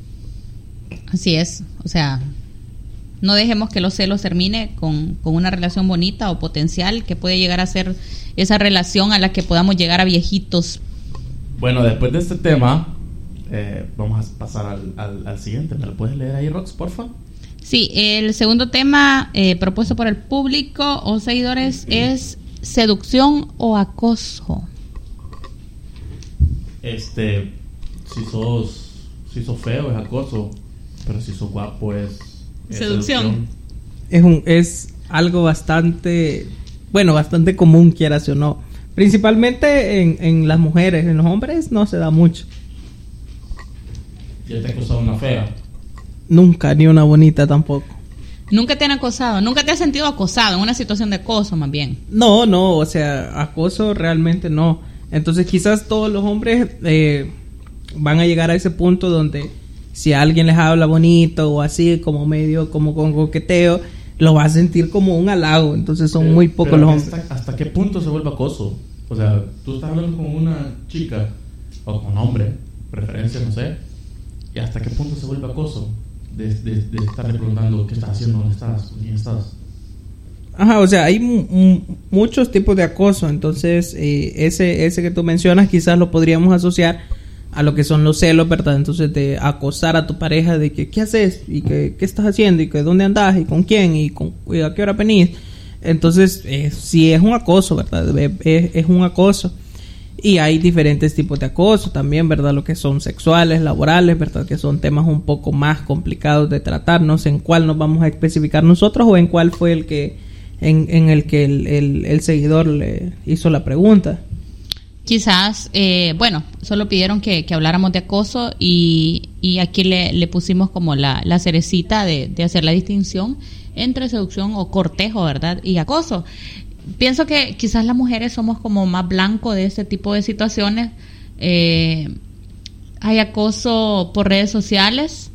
Así es, o sea, no dejemos que los celos termine con, una relación bonita o potencial que puede llegar a ser esa relación a la que podamos llegar a viejitos. Bueno, después de este tema, eh, vamos a pasar al, siguiente. ¿Me lo puedes leer ahí, Rox, porfa? Sí, el segundo tema eh, propuesto por el público o seguidores es seducción o acoso? Este, si sos, si sos feo es acoso, pero si sos guapo es, seducción. Es, un, es algo bastante, bueno, bastante común, quieras o no. Principalmente en, en las mujeres, en los hombres no se da mucho. ¿Ya te ha acosado una fea? Nunca, ni una bonita tampoco. Nunca te han acosado, nunca te has sentido acosado en una situación de acoso más bien. No, no, o sea, acoso realmente no. Entonces quizás todos los hombres eh, van a llegar a ese punto donde si alguien les habla bonito o así, como medio, como con coqueteo, lo va a sentir como un halago. Entonces son muy pocos los hombres. Hasta, ¿Hasta qué punto se vuelve acoso? O sea, tú estás hablando con una chica o con hombre, preferencia, no sé ¿Y hasta qué punto se vuelve acoso? De, de, de estarle preguntando qué estás haciendo, dónde estás, quién estás. Ajá, o sea, hay muchos tipos de acoso, entonces eh, ese, ese que tú mencionas quizás lo podríamos asociar a lo que son los celos, ¿verdad? Entonces de acosar a tu pareja de que qué haces y que qué estás haciendo y que dónde andas y con quién y, a qué hora venís. Entonces, eh, sí es un acoso, ¿verdad? Es, un acoso. Y hay diferentes tipos de acoso también, ¿verdad? Lo que son sexuales, laborales, ¿verdad? Que son temas un poco más complicados de tratar. No sé en cuál nos vamos a especificar nosotros o en cuál fue el que en, el que el, seguidor le hizo la pregunta. Quizás, eh, bueno, solo pidieron que, habláramos de acoso y, y aquí le, pusimos como la, la cerecita de, hacer la distinción entre seducción o cortejo, ¿verdad? Y acoso. Pienso que quizás las mujeres somos como más blanco de este tipo de situaciones. Eh, hay acoso por redes sociales,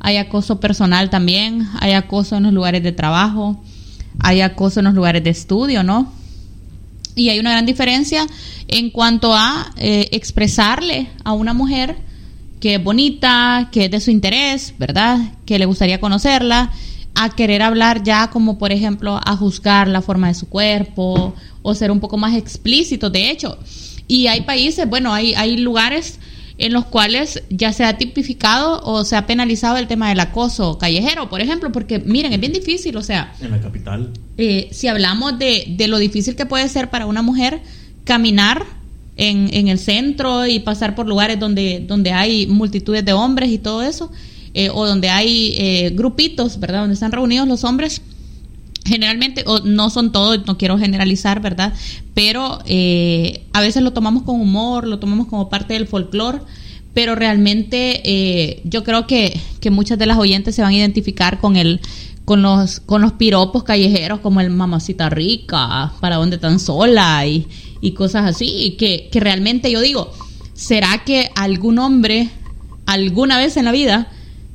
hay acoso personal también, hay acoso en los lugares de trabajo, hay acoso en los lugares de estudio, ¿no? Y hay una gran diferencia en cuanto a eh, expresarle a una mujer que es bonita, que es de su interés, ¿verdad? Que le gustaría conocerla, a querer hablar ya como, por ejemplo, a juzgar la forma de su cuerpo o ser un poco más explícito, de hecho. Y hay países, bueno, hay, hay lugares en los cuales ya se ha tipificado o se ha penalizado el tema del acoso callejero, por ejemplo, porque miren, es bien difícil, o sea... En la capital. Eh, si hablamos de, de, lo difícil que puede ser para una mujer caminar en, en, el centro y pasar por lugares donde, donde hay multitudes de hombres y todo eso, eh, o donde hay eh, grupitos, ¿verdad? Donde están reunidos los hombres, generalmente, o no son todos, no quiero generalizar, ¿verdad? Pero eh, a veces lo tomamos con humor, lo tomamos como parte del folclore, pero realmente yo creo que, que muchas de las oyentes se van a identificar con el con los con los piropos callejeros como el mamacita rica, para dónde tan sola y, y cosas así, que, que realmente yo digo, ¿será que algún hombre alguna vez en la vida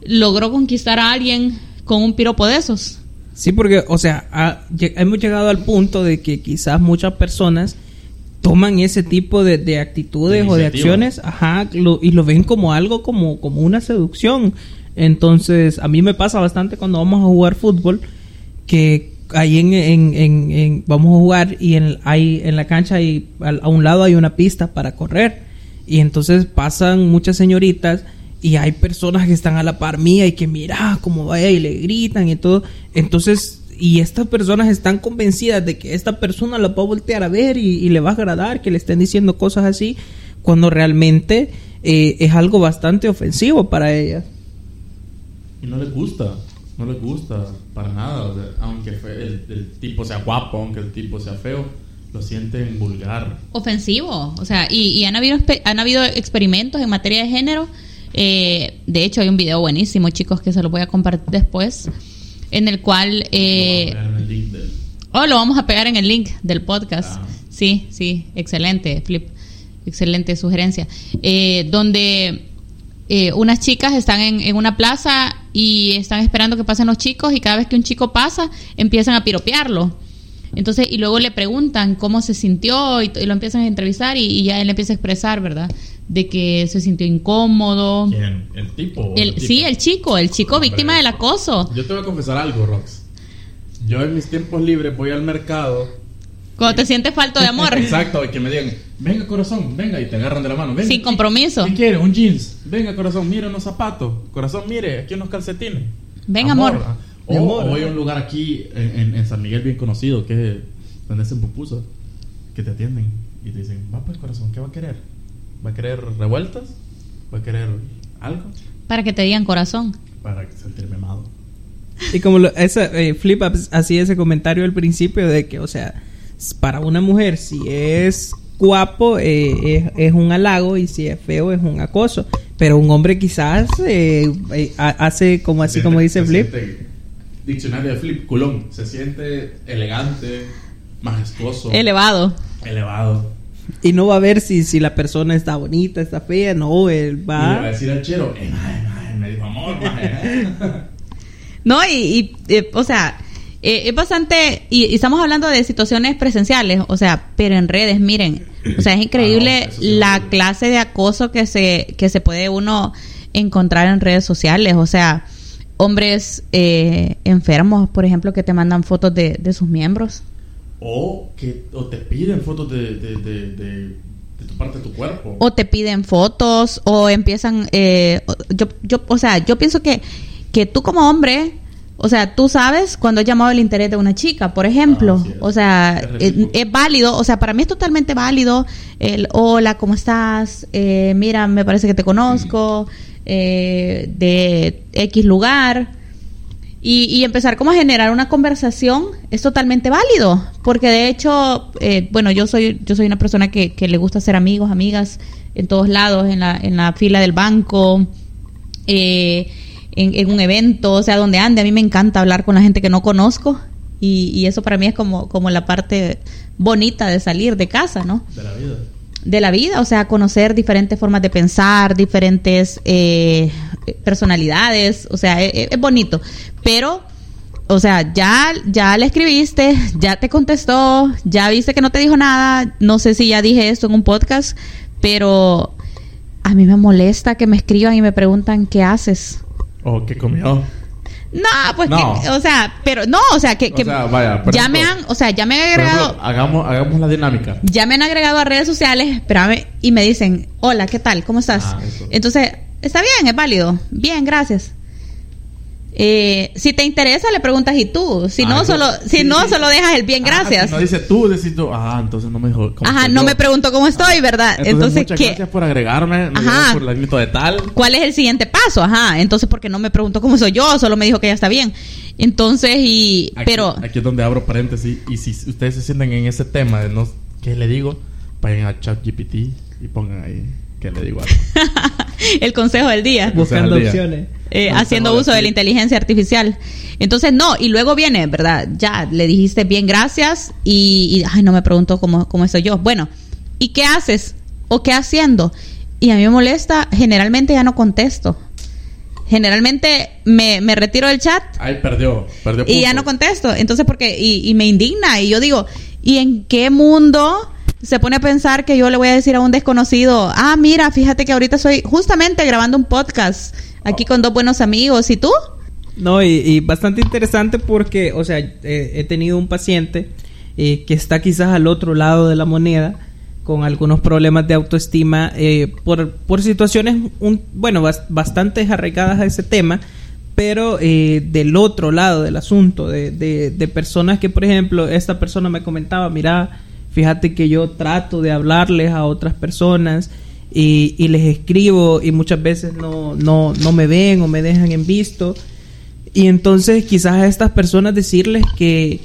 logró conquistar a alguien con un piropo de esos? Sí, porque, o sea, hemos llegado al punto de que quizás muchas personas toman ese tipo de, actitudes o de acciones, ajá, y lo ven como algo como, como una seducción. Entonces, a mí me pasa bastante cuando vamos a jugar fútbol, que ahí en, en, vamos a jugar y en, hay, en la cancha y a un lado hay una pista para correr. Y entonces pasan muchas señoritas y hay personas que están a la par mía y que mira cómo vaya y le gritan y todo. Entonces, y estas personas están convencidas de que esta persona la va a voltear a ver y, le va a agradar que le estén diciendo cosas así, cuando realmente eh, es algo bastante ofensivo para ellas. Y no les gusta, no les gusta para nada, aunque el, tipo sea guapo, aunque el tipo sea feo, lo sienten vulgar. Ofensivo, o sea, y, y han, habido, han habido experimentos en materia de género eh, de hecho, hay un video buenísimo, chicos, que se lo voy a compartir después, en el cual... Eh, oh, lo vamos a pegar en el link del podcast. Ah. Sí, sí, excelente, Flip. Excelente sugerencia. Eh, donde unas chicas están en, una plaza y están esperando que pasen los chicos y cada vez que un chico pasa empiezan a piropearlo. Entonces, y luego le preguntan cómo se sintió y, lo empiezan a entrevistar y, y, ya él empieza a expresar, ¿verdad? de que se sintió incómodo. ¿Quién? ¿El tipo? El, Sí, el chico, el chico víctima del acoso. Yo te voy a confesar algo, Rox. Yo en mis tiempos libres voy al mercado. Cuando te sientes falto de amor. Exacto, y que me digan, venga corazón, venga, y te agarran de la mano. Venga, Sin compromiso. ¿Qué quieres? Un jeans. Venga corazón, mire unos zapatos. Corazón, mire, aquí unos calcetines. Venga, amor. O, voy a un lugar aquí en, San Miguel bien conocido, que es donde es en Pupuso, que te atienden y te dicen, va pues corazón, ¿qué va a querer? ¿Va a querer revueltas? ¿Va a querer algo? Para que te digan corazón. Para sentirme amado. Y como lo, esa, eh, Flip hacía ese comentario al principio de que, o sea, para una mujer, si es guapo eh, es, un halago y si es feo es un acoso. Pero un hombre quizás eh, eh, hace como así como dice Flip. Diccionario de Flip, culón. Se siente elegante, majestuoso. Elevado. Elevado. Y no va a ver si, si la persona está bonita, está fea, no, él va. Y le va a decir al chero, eh, me dijo amor, No, y, eh, o sea, eh, es bastante, y, estamos hablando de situaciones presenciales, o sea, pero en redes, miren, o sea, es increíble ah, la clase de acoso que se, que se puede uno encontrar en redes sociales. O sea, hombres eh, enfermos, por ejemplo, que te mandan fotos de, de sus miembros. O que o te piden fotos de, de, de, tu parte de tu cuerpo. O te piden fotos, o empiezan... eh, yo, yo, o sea, yo pienso que, que tú como hombre... O sea, tú sabes cuando has llamado el interés de una chica, por ejemplo. Ah, o sea, Es es, válido. O sea, para mí es totalmente válido el hola, ¿cómo estás? Eh, mira, me parece que te conozco. Eh, de X lugar. Y, y empezar como a generar una conversación es totalmente válido. Porque de hecho, eh, bueno, yo soy, yo soy una persona que, que le gusta ser amigos, amigas en todos lados, en la, en la fila del banco, eh, en, en un evento, o sea, donde ande. A mí me encanta hablar con la gente que no conozco. Y, y eso para mí es como, como la parte bonita de salir de casa, ¿no? De la vida. De la vida, o sea, conocer diferentes formas de pensar, diferentes eh, personalidades, o sea, es, es bonito. Pero, o sea, ya, ya le escribiste, ya te contestó, ya viste que no te dijo nada, no sé si ya dije esto en un podcast, pero a mí me molesta que me escriban y me preguntan qué haces. O que comió. No, pues No. que, o sea, pero no, o sea, que, O que sea, vaya, por ya me han, o sea, ya me han agregado ejemplo, hagamos, hagamos la dinámica. ya me han agregado a redes sociales, espérame, y me dicen, hola, ¿qué tal? ¿Cómo estás? Ah. Entonces, está bien, es válido. Bien, gracias. Eh, si te interesa, le preguntas y tú. Si Ah, no, solo, si sí, no, sí. solo dejas el bien, Ah, gracias. si no dice tú, decís tú. Ah, entonces no me dijo. ¿cómo Ajá, no yo? me preguntó cómo estoy, ¿verdad? Entonces, Entonces, muchas ¿qué? gracias por agregarme. Me Ajá. por el de tal. ¿Cuál es el siguiente paso? Ajá, entonces, porque no me preguntó cómo soy yo, solo me dijo que ya está bien. Entonces, y, Aquí, pero, Aquí es donde abro paréntesis. Y si ustedes se sienten en ese tema de no. ¿Qué le digo? Vayan a ChatGPT y pongan ahí. ¿Qué le digo? algo. el consejo del día. Buscando día. opciones. eh, haciendo uso de la inteligencia artificial. Entonces, no, y luego viene, ¿verdad? Ya, le dijiste bien, gracias, y, y, ay, no me preguntó cómo, cómo estoy yo. Bueno, ¿y qué haces? ¿O qué haciendo? Y a mí me molesta, generalmente ya no contesto. Generalmente me, me retiro del chat Ahí perdió. Perdió y ya no contesto. Entonces, porque, y, y me indigna, y yo digo, ¿y en qué mundo se pone a pensar que yo le voy a decir a un desconocido, ah, mira, fíjate que ahorita estoy justamente grabando un podcast aquí con dos buenos amigos, ¿y tú? No, y, y bastante interesante porque, o sea, eh, he tenido un paciente eh, que está quizás al otro lado de la moneda con algunos problemas de autoestima eh, por, por situaciones, un, bueno, bas- bastante arraigadas a ese tema, pero eh, del otro lado del asunto, de, de, de personas que, por ejemplo, esta persona me comentaba, mira, fíjate que yo trato de hablarles a otras personas y, les escribo y muchas veces no, no, no me ven o me dejan en visto. Y entonces quizás a estas personas decirles que,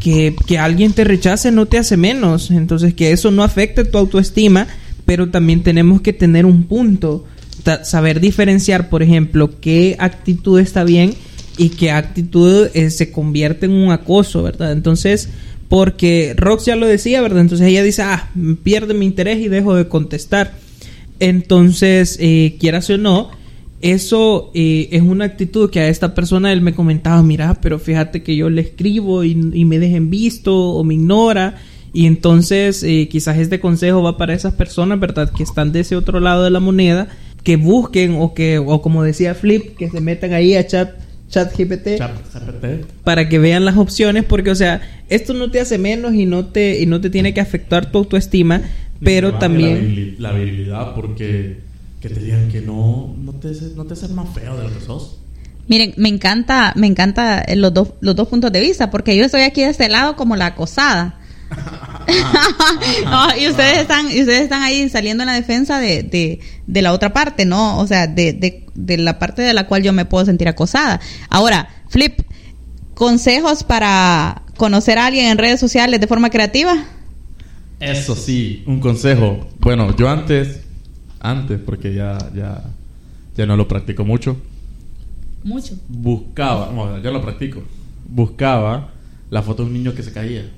que, que alguien te rechace no te hace menos. Entonces que eso no afecte tu autoestima, pero también tenemos que tener un punto. Saber diferenciar, por ejemplo, qué actitud está bien y qué actitud eh, se convierte en un acoso, ¿verdad? Entonces, porque Rox ya lo decía, ¿verdad? Entonces ella dice, ah, pierde mi interés y dejo de contestar. Entonces, eh, quieras o no, eso eh, es una actitud que a esta persona él me comentaba, mira, pero fíjate que yo le escribo y, y me dejen visto o me ignora. Y entonces eh, quizás este consejo va para esas personas, ¿verdad? Que están de ese otro lado de la moneda, que busquen o que, o como decía Flip, que se metan ahí a chat, chat GPT Chat GPT. para que vean las opciones, porque o sea, esto no te hace menos y no te, y no te tiene que afectar tu autoestima, pero también... la virilidad porque que te digan que no, no te, no te haces más feo de lo que sos. Miren, me encanta, me encanta los dos, los dos puntos de vista, porque yo estoy aquí de este lado como la acosada. No, y ustedes están, y ustedes están ahí saliendo en la defensa de, de, de la otra parte, ¿no? O sea, de, de, de la parte de la cual yo me puedo sentir acosada. Ahora, Flip, consejos para conocer a alguien en redes sociales de forma creativa. Eso sí, un consejo. Bueno, yo antes, antes, porque ya, ya, ya no lo practico mucho, Mucho. buscaba, bueno, ya lo practico, buscaba la foto de un niño que se caía.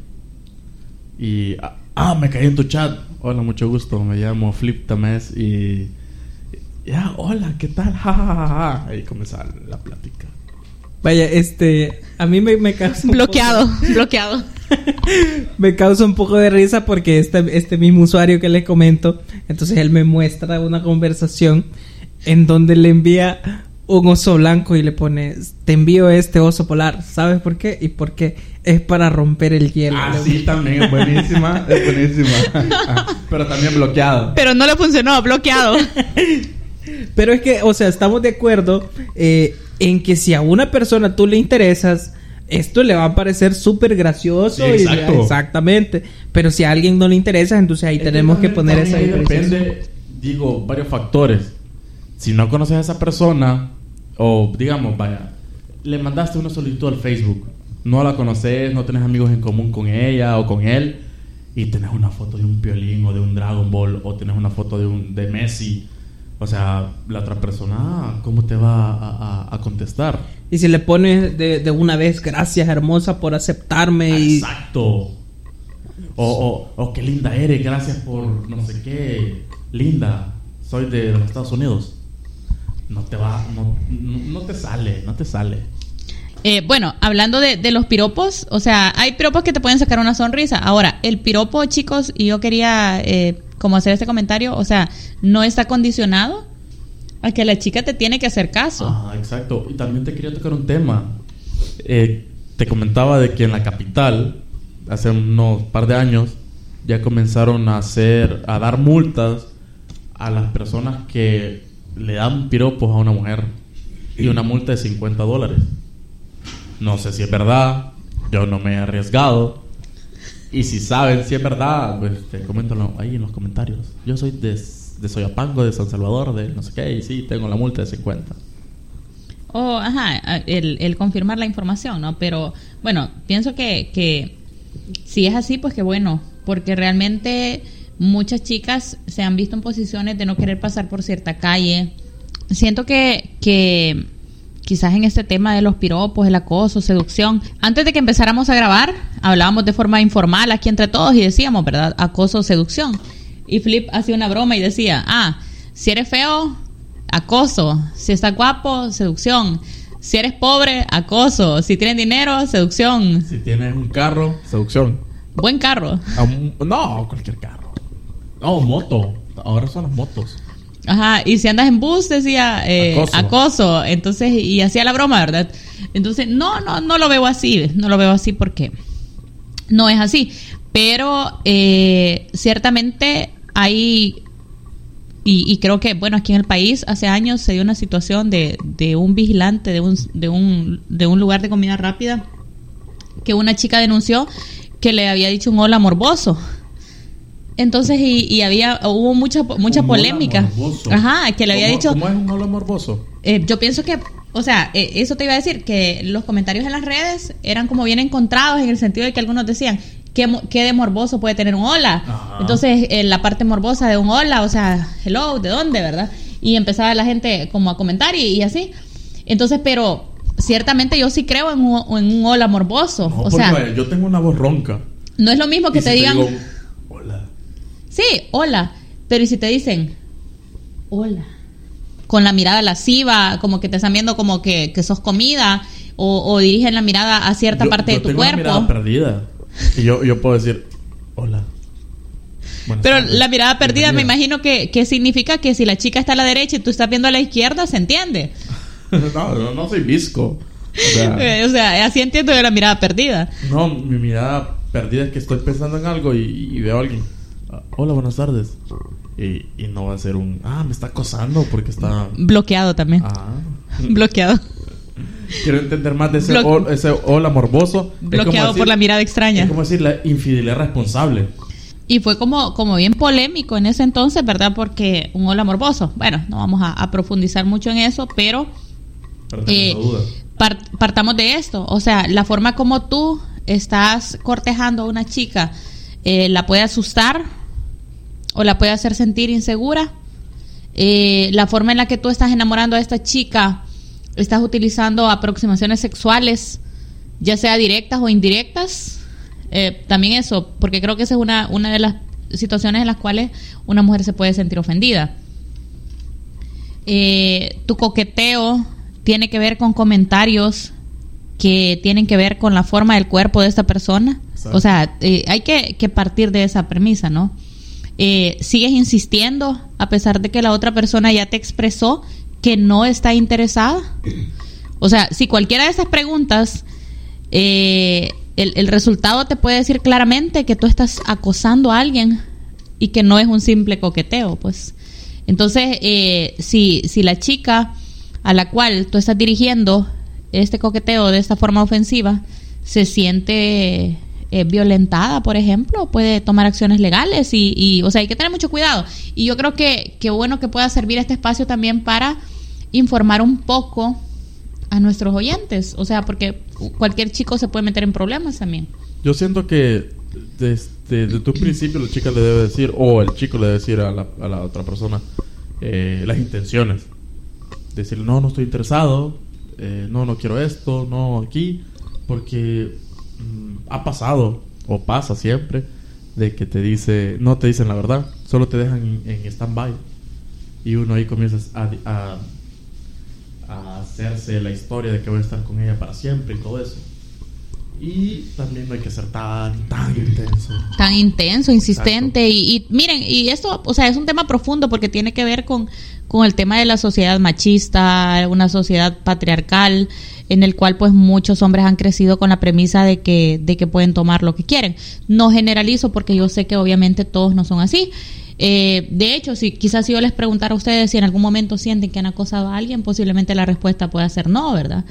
Y, ah, me caí en tu chat. Hola, mucho gusto, me llamo Flip Tamés y... Ya, hola, ¿qué tal? Ja, ja, ja, ja. Ahí comenzaba la plática. Vaya, este, a mí me, me causa... un Bloqueado, bloqueado. me causa un poco de risa porque este, este mismo usuario que les comento, entonces él me muestra una conversación en donde le envía un oso blanco y le pone, te envío este oso polar. ¿Sabes por qué? Y por qué es para romper el hielo. Ah, sí, también es buenísima. es buenísima. Pero también bloqueado. Pero no le funcionó, bloqueado. Pero es que, o sea, estamos de acuerdo eh, en que si a una persona tú le interesas, esto le va a parecer súper gracioso. Sí, y- exacto. exactamente. Pero si a alguien no le interesa, entonces ahí Es tenemos que poner esa depende, digo, varios factores. Si no conoces a esa persona, o digamos, vaya, le mandaste una solicitud al Facebook, no la conoces, no tenés amigos en común con ella o con él, y tenés una foto de un violín o de un Dragon Ball, o tenés una foto de, un, de Messi. O sea, la otra persona, ah, ¿cómo te va a, a- a contestar? Y si le pones de, de una vez, gracias hermosa por aceptarme y... Exacto. O, o, o qué linda eres, gracias por no sé qué. Linda, soy de los Estados Unidos. No te va, no, no, no te sale, no te sale. Eh, bueno, hablando de, de los piropos, o sea, hay piropos que te pueden sacar una sonrisa. Ahora, el piropo, chicos, y yo quería eh, como hacer este comentario, o sea, no está condicionado a que la chica te tiene que hacer caso. Ah, exacto. Y también te quería tocar un tema. Eh, te comentaba de que en la capital, hace unos par de años, ya comenzaron a hacer, a dar multas a las personas que le dan piropos a una mujer. Y una multa de 50 dólares. No sé si es verdad, yo no me he arriesgado. Y si saben si es verdad, pues te coméntalo ahí en los comentarios. Yo soy de, de Soyapango, de San Salvador, de no sé qué, y sí, tengo la multa de 50. O, ajá, el, el confirmar la información, ¿no? Pero, bueno, pienso que, que si es así, pues que bueno, porque realmente muchas chicas se han visto en posiciones de no querer pasar por cierta calle. Siento que, que quizás en este tema de los piropos, el acoso, seducción, antes de que empezáramos a grabar, hablábamos de forma informal aquí entre todos y decíamos, ¿verdad? Acoso, seducción. Y Flip hacía una broma y decía, ah, si eres feo, acoso. Si estás guapo, seducción. Si eres pobre, acoso. Si tienes dinero, seducción. Si tienes un carro, seducción. Buen carro. No, cualquier carro. No, moto. Ahora son las motos. Ajá, y si andas en bus, decía eh, acoso. Acoso. Entonces, y hacía la broma, ¿verdad? Entonces, no, no, no lo veo así. No lo veo así porque no es así. Pero eh, ciertamente hay, y, y creo que, bueno, aquí en el país hace años se dio una situación de, de un vigilante de un, de, un, de un lugar de comida rápida que una chica denunció que le había dicho un hola morboso. Entonces, y, y había, hubo mucha, mucha polémica. morboso. Ajá, que le había ¿Cómo- dicho. ¿Cómo es un hola morboso? Eh, yo pienso que, o sea, eh, eso te iba a decir, que los comentarios en las redes eran como bien encontrados en el sentido de que algunos decían, ¿qué, qué de morboso puede tener un hola? Ajá. Entonces, eh, la parte morbosa de un hola, o sea, hello, ¿de dónde, verdad? Y empezaba la gente como a comentar y, y así. Entonces, pero ciertamente yo sí creo en un, en un hola morboso. No, o sea, yo tengo una voz ronca. no es lo mismo que te si digan, digo. Sí, hola, pero ¿y si te dicen, hola? Con la mirada lasciva, como que te están viendo como que, que sos comida, o, o dirigen la mirada a cierta Yo- parte yo de tu tengo una cuerpo. mirada perdida. Y yo, yo puedo decir, hola. Buenas Pero tardes. la mirada perdida me imagino que, que significa que si la chica está a la derecha y tú estás viendo a la izquierda, se entiende. no, no, no soy visco. O sea, o sea, así entiendo yo la mirada perdida. no, mi mirada perdida es que estoy pensando en algo y, y veo a alguien. "Ah, Hola, buenas tardes. Y, y no va a ser un, ah, me está acosando porque está... Bloqueado también. Ah. Bloqueado. Quiero entender más de ese, Blo- ese hola morboso. Es Bloqueado decir- por la mirada Es extraña. como decir la infidelidad responsable. Y fue como, como bien polémico en ese entonces, ¿verdad? Porque un hola morboso. Bueno, no vamos a, a profundizar mucho en eso, pero Eh, partamos de esto. O sea, la forma como tú estás cortejando a una chica eh, la puede asustar o la puede hacer sentir insegura. Eh, la forma en la que tú estás enamorando a esta chica, estás utilizando aproximaciones sexuales, ya sea directas o indirectas. Eh, también eso, porque creo que esa es una, una de las situaciones en las cuales una mujer se puede sentir ofendida. Eh, tu coqueteo tiene que ver con comentarios que tienen que ver con la forma del cuerpo de esta persona. Exacto. O sea, eh, hay que, que partir de esa premisa, ¿no? Eh, sigues insistiendo a pesar de que la otra persona ya te expresó que no está interesada? O sea, si cualquiera de esas preguntas, eh, el, el resultado te puede decir claramente que tú estás acosando a alguien y que no es un simple coqueteo, pues. Entonces, eh, si, si la chica a la cual tú estás dirigiendo este coqueteo de esta forma ofensiva se siente eh, violentada, por ejemplo, puede tomar acciones legales y, y, o sea, hay que tener mucho cuidado. Y yo creo que, que bueno que pueda servir este espacio también para informar un poco a nuestros oyentes, o sea, porque cualquier chico se puede meter en problemas también. Yo siento que desde, desde tu principio la chica le debe decir, o el chico le debe decir a la, a la otra persona eh, las intenciones. Decir, no, no estoy interesado, eh, no, no quiero esto, no aquí, porque ha pasado, o pasa siempre, de que te dice, no te dicen la verdad, solo te dejan en, en stand-by. Y uno ahí comienza a, a, a hacerse la historia de que voy a estar con ella para siempre y todo eso. Y también no hay que ser tan, tan intenso. Tan intenso, insistente. Y, y, miren, y esto, o sea, es un tema profundo porque tiene que ver con, con el tema de la sociedad machista, una sociedad patriarcal, en el cual pues muchos hombres han crecido con la premisa de que, de que pueden tomar lo que quieren. No generalizo porque yo sé que obviamente todos no son así. Eh, de hecho, si quizás si yo les preguntara a ustedes si en algún momento sienten que han acosado a alguien, posiblemente la respuesta pueda ser no, ¿verdad?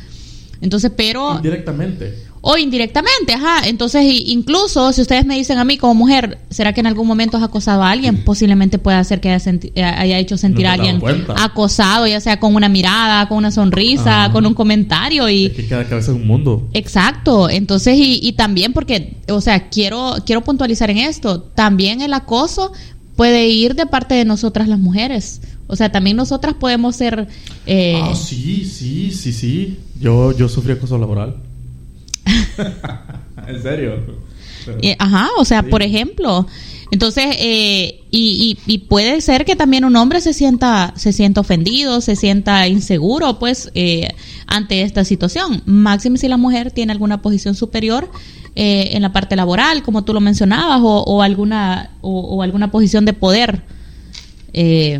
Entonces, pero... Indirectamente. O indirectamente, ajá. Entonces, incluso si ustedes me dicen a mí como mujer, ¿será que en algún momento has acosado a alguien? Posiblemente pueda ser que haya, eh, haya hecho sentir no a alguien acosado, ya sea con una mirada, con una sonrisa, con un comentario y... Es que cada cabeza es un mundo. Exacto, entonces y, y también porque, o sea, quiero, quiero puntualizar en esto, también el acoso puede ir de parte de nosotras las mujeres. O sea, también nosotras podemos ser... eh, Ah, sí, sí, sí, sí. Yo, yo sufrí acoso laboral. ¿En serio? Eh, ajá, o sea, Sí. por ejemplo. Entonces, eh, y, y, y puede ser que también un hombre se sienta, se sienta ofendido, se sienta inseguro, pues, eh, ante esta situación. Máximo si la mujer tiene alguna posición superior eh, en la parte laboral, como tú lo mencionabas, o, o alguna, o, o alguna posición de poder eh,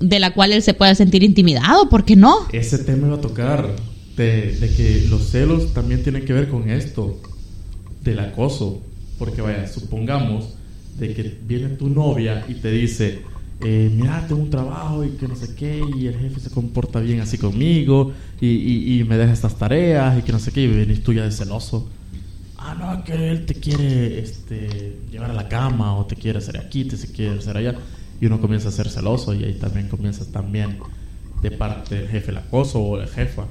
de la cual él se pueda sentir intimidado, ¿por qué no? Ese tema iba a tocar de, que los celos también tienen que ver con esto, del acoso. Porque vaya, supongamos de que viene tu novia y te dice, eh, mira, tengo un trabajo y que no sé qué, y el jefe se comporta bien así conmigo, y, y- y me deja estas tareas y que no sé qué, y venís tú ya de celoso. Ah, no, que él te quiere este, llevar a la cama, o te quiere hacer aquí, te quiere hacer allá. Y uno comienza a ser celoso, y ahí también comienza también de parte del jefe el acoso o la jefa.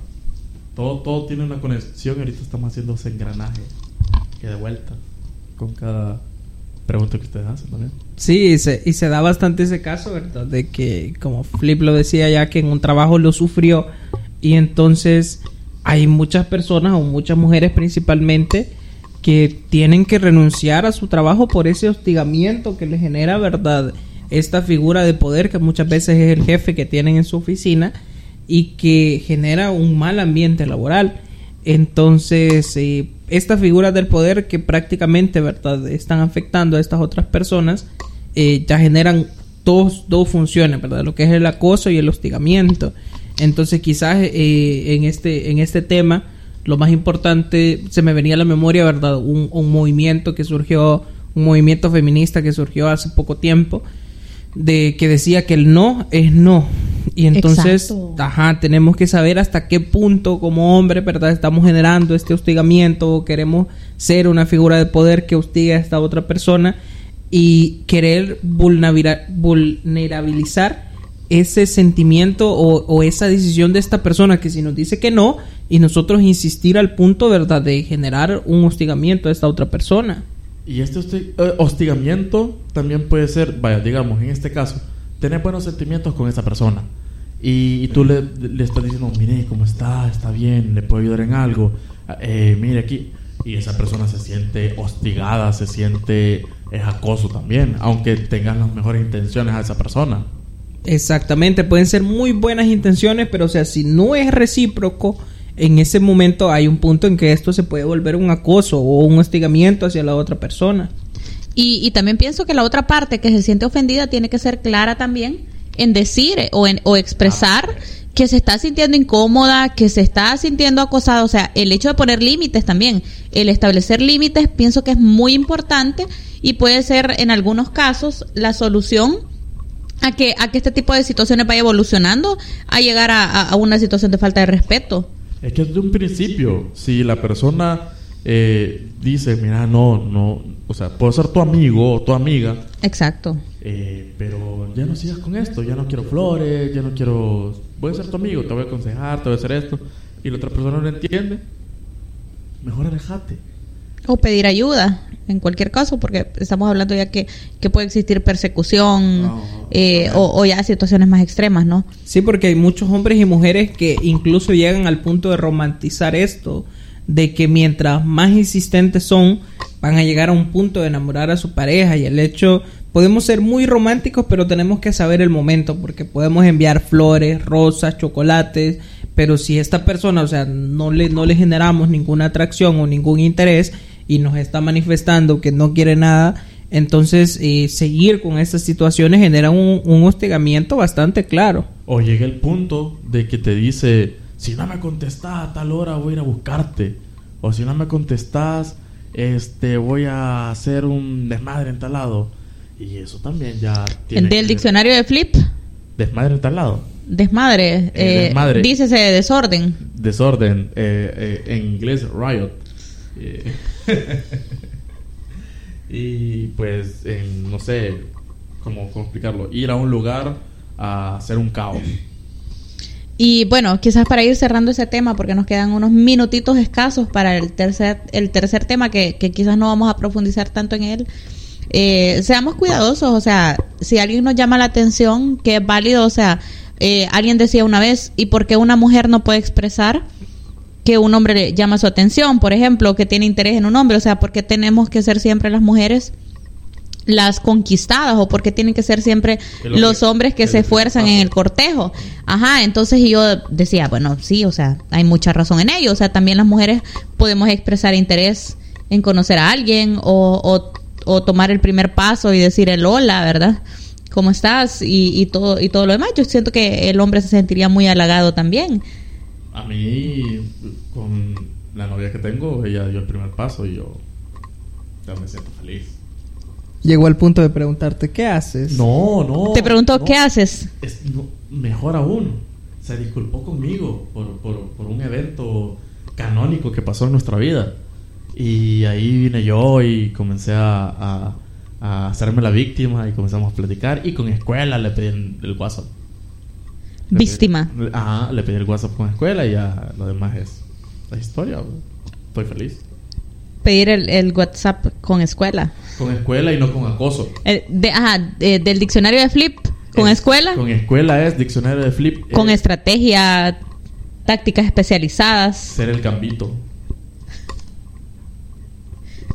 Todo, todo tiene una conexión y ahorita estamos haciendo ese engranaje que de vuelta con cada pregunta que ustedes hacen también. Sí, y se, y se da bastante ese caso, ¿verdad? De que, como Flip lo decía ya, que en un trabajo lo sufrió y entonces hay muchas personas o muchas mujeres principalmente que tienen que renunciar a su trabajo por ese hostigamiento que le genera, ¿verdad? Esta figura de poder que muchas veces es el jefe que tienen en su oficina y que genera un mal ambiente laboral. Entonces, eh, estas figuras del poder que prácticamente, ¿verdad?, están afectando a estas otras personas, eh, ya generan dos, dos funciones, ¿verdad?, lo que es el acoso y el hostigamiento. Entonces, quizás eh, en, este, en este tema, lo más importante, se me venía a la memoria, ¿verdad?, un, un movimiento que surgió, un movimiento feminista que surgió hace poco tiempo, de que decía que el no es no. Y entonces, Exacto. ajá, tenemos que saber hasta qué punto como hombres, ¿verdad? Estamos generando este hostigamiento o queremos ser una figura de poder que hostiga a esta otra persona y querer vulnera- vulnerabilizar ese sentimiento o, o esa decisión de esta persona que si nos dice que no y nosotros insistir al punto, ¿verdad? De generar un hostigamiento a esta otra persona. Y este eh, hostigamiento también puede ser, vaya, digamos, en este caso, tener buenos sentimientos con esa persona. Y, tú le, le estás diciendo, mire, ¿cómo está? ¿Está bien? ¿Le puedo ayudar en algo? Eh, mire aquí. Y esa persona se siente hostigada, se siente es acoso también, aunque tengas las mejores intenciones a esa persona. Exactamente, pueden ser muy buenas intenciones, pero o sea, si no es recíproco, en ese momento hay un punto en que esto se puede volver un acoso o un hostigamiento hacia la otra persona. Y, y también pienso que la otra parte que se siente ofendida tiene que ser clara también en decir o, en, o expresar que se está sintiendo incómoda, que se está sintiendo acosada. O sea, el hecho de poner límites también, el establecer límites, pienso que es muy importante y puede ser en algunos casos la solución a que, a que este tipo de situaciones vaya evolucionando a llegar a, a una situación de falta de respeto. Es que desde un principio, si la persona eh, dice, mira, no, no, o sea, puedo ser tu amigo o tu amiga, Exacto. eh, pero ya no sigas con esto, ya no quiero flores, ya no quiero, voy a ser tu amigo, te voy a aconsejar, te voy a hacer esto, y la otra persona no lo entiende, mejor alejate. O pedir ayuda, en cualquier caso, porque estamos hablando ya que, que puede existir persecución eh, o, o ya situaciones más extremas, ¿no? Sí, porque hay muchos hombres y mujeres que incluso llegan al punto de romantizar esto, de que mientras más insistentes son, van a llegar a un punto de enamorar a su pareja y el hecho, podemos ser muy románticos, pero tenemos que saber el momento, porque podemos enviar flores, rosas, chocolates, pero si esta persona, o sea, no le, no le generamos ninguna atracción o ningún interés y nos está manifestando que no quiere nada, entonces eh, seguir con estas situaciones genera un, un hostigamiento bastante claro. O llega el punto de que te dice, si no me contestas a tal hora voy a ir a buscarte. O si no me contestas, este, voy a hacer un desmadre en tal lado. Y eso también ya tiene Del que- diccionario de Flip, Desmadre en tal lado. desmadre, Eh, eh, desmadre. dícese desorden. Desorden. eh, eh, en inglés, riot. Y pues, no sé cómo, cómo explicarlo. Ir a un lugar a hacer un caos. Y bueno, quizás para ir cerrando ese tema, porque nos quedan unos minutitos escasos para el tercer, el tercer tema, que, que quizás no vamos a profundizar tanto en él. Eh, seamos cuidadosos, o sea, si alguien nos llama la atención, que es válido, o sea, eh, alguien decía una vez, ¿y por qué una mujer no puede expresar que un hombre le llama su atención, por ejemplo, que tiene interés en un hombre? O sea, ¿por qué tenemos que ser siempre las mujeres las conquistadas o porque tienen que ser siempre hombre- los hombres que se esfuerzan en el cortejo. Ajá, entonces yo decía, bueno, sí, o sea, hay mucha razón en ello. O sea, también las mujeres podemos expresar interés en conocer a alguien o, o, o tomar el primer paso y decir el hola, ¿verdad? ¿Cómo estás? Y, y todo y todo lo demás. Yo siento que el hombre se sentiría muy halagado también. A mí, con la novia que tengo, ella dio el primer paso y yo ya me siento feliz. Llegó al punto de preguntarte, ¿qué haces? No, no. Te preguntó, no. ¿qué haces? Es, no, mejor aún, se disculpó conmigo por, por, por un evento canónico que pasó en nuestra vida. Y ahí vine yo y comencé a, a, a hacerme la víctima y comenzamos a platicar. Y con escuela le pedí el, el WhatsApp. Le Víctima. Ajá, le pedí el WhatsApp con escuela y ya lo demás es la historia. Estoy feliz. Pedir el, el WhatsApp con escuela. Con escuela y no con acoso. Eh, de, ajá, de- del diccionario de Flip con Es- escuela. Con escuela es diccionario de flip. con es estrategia, tácticas especializadas. Ser el gambito.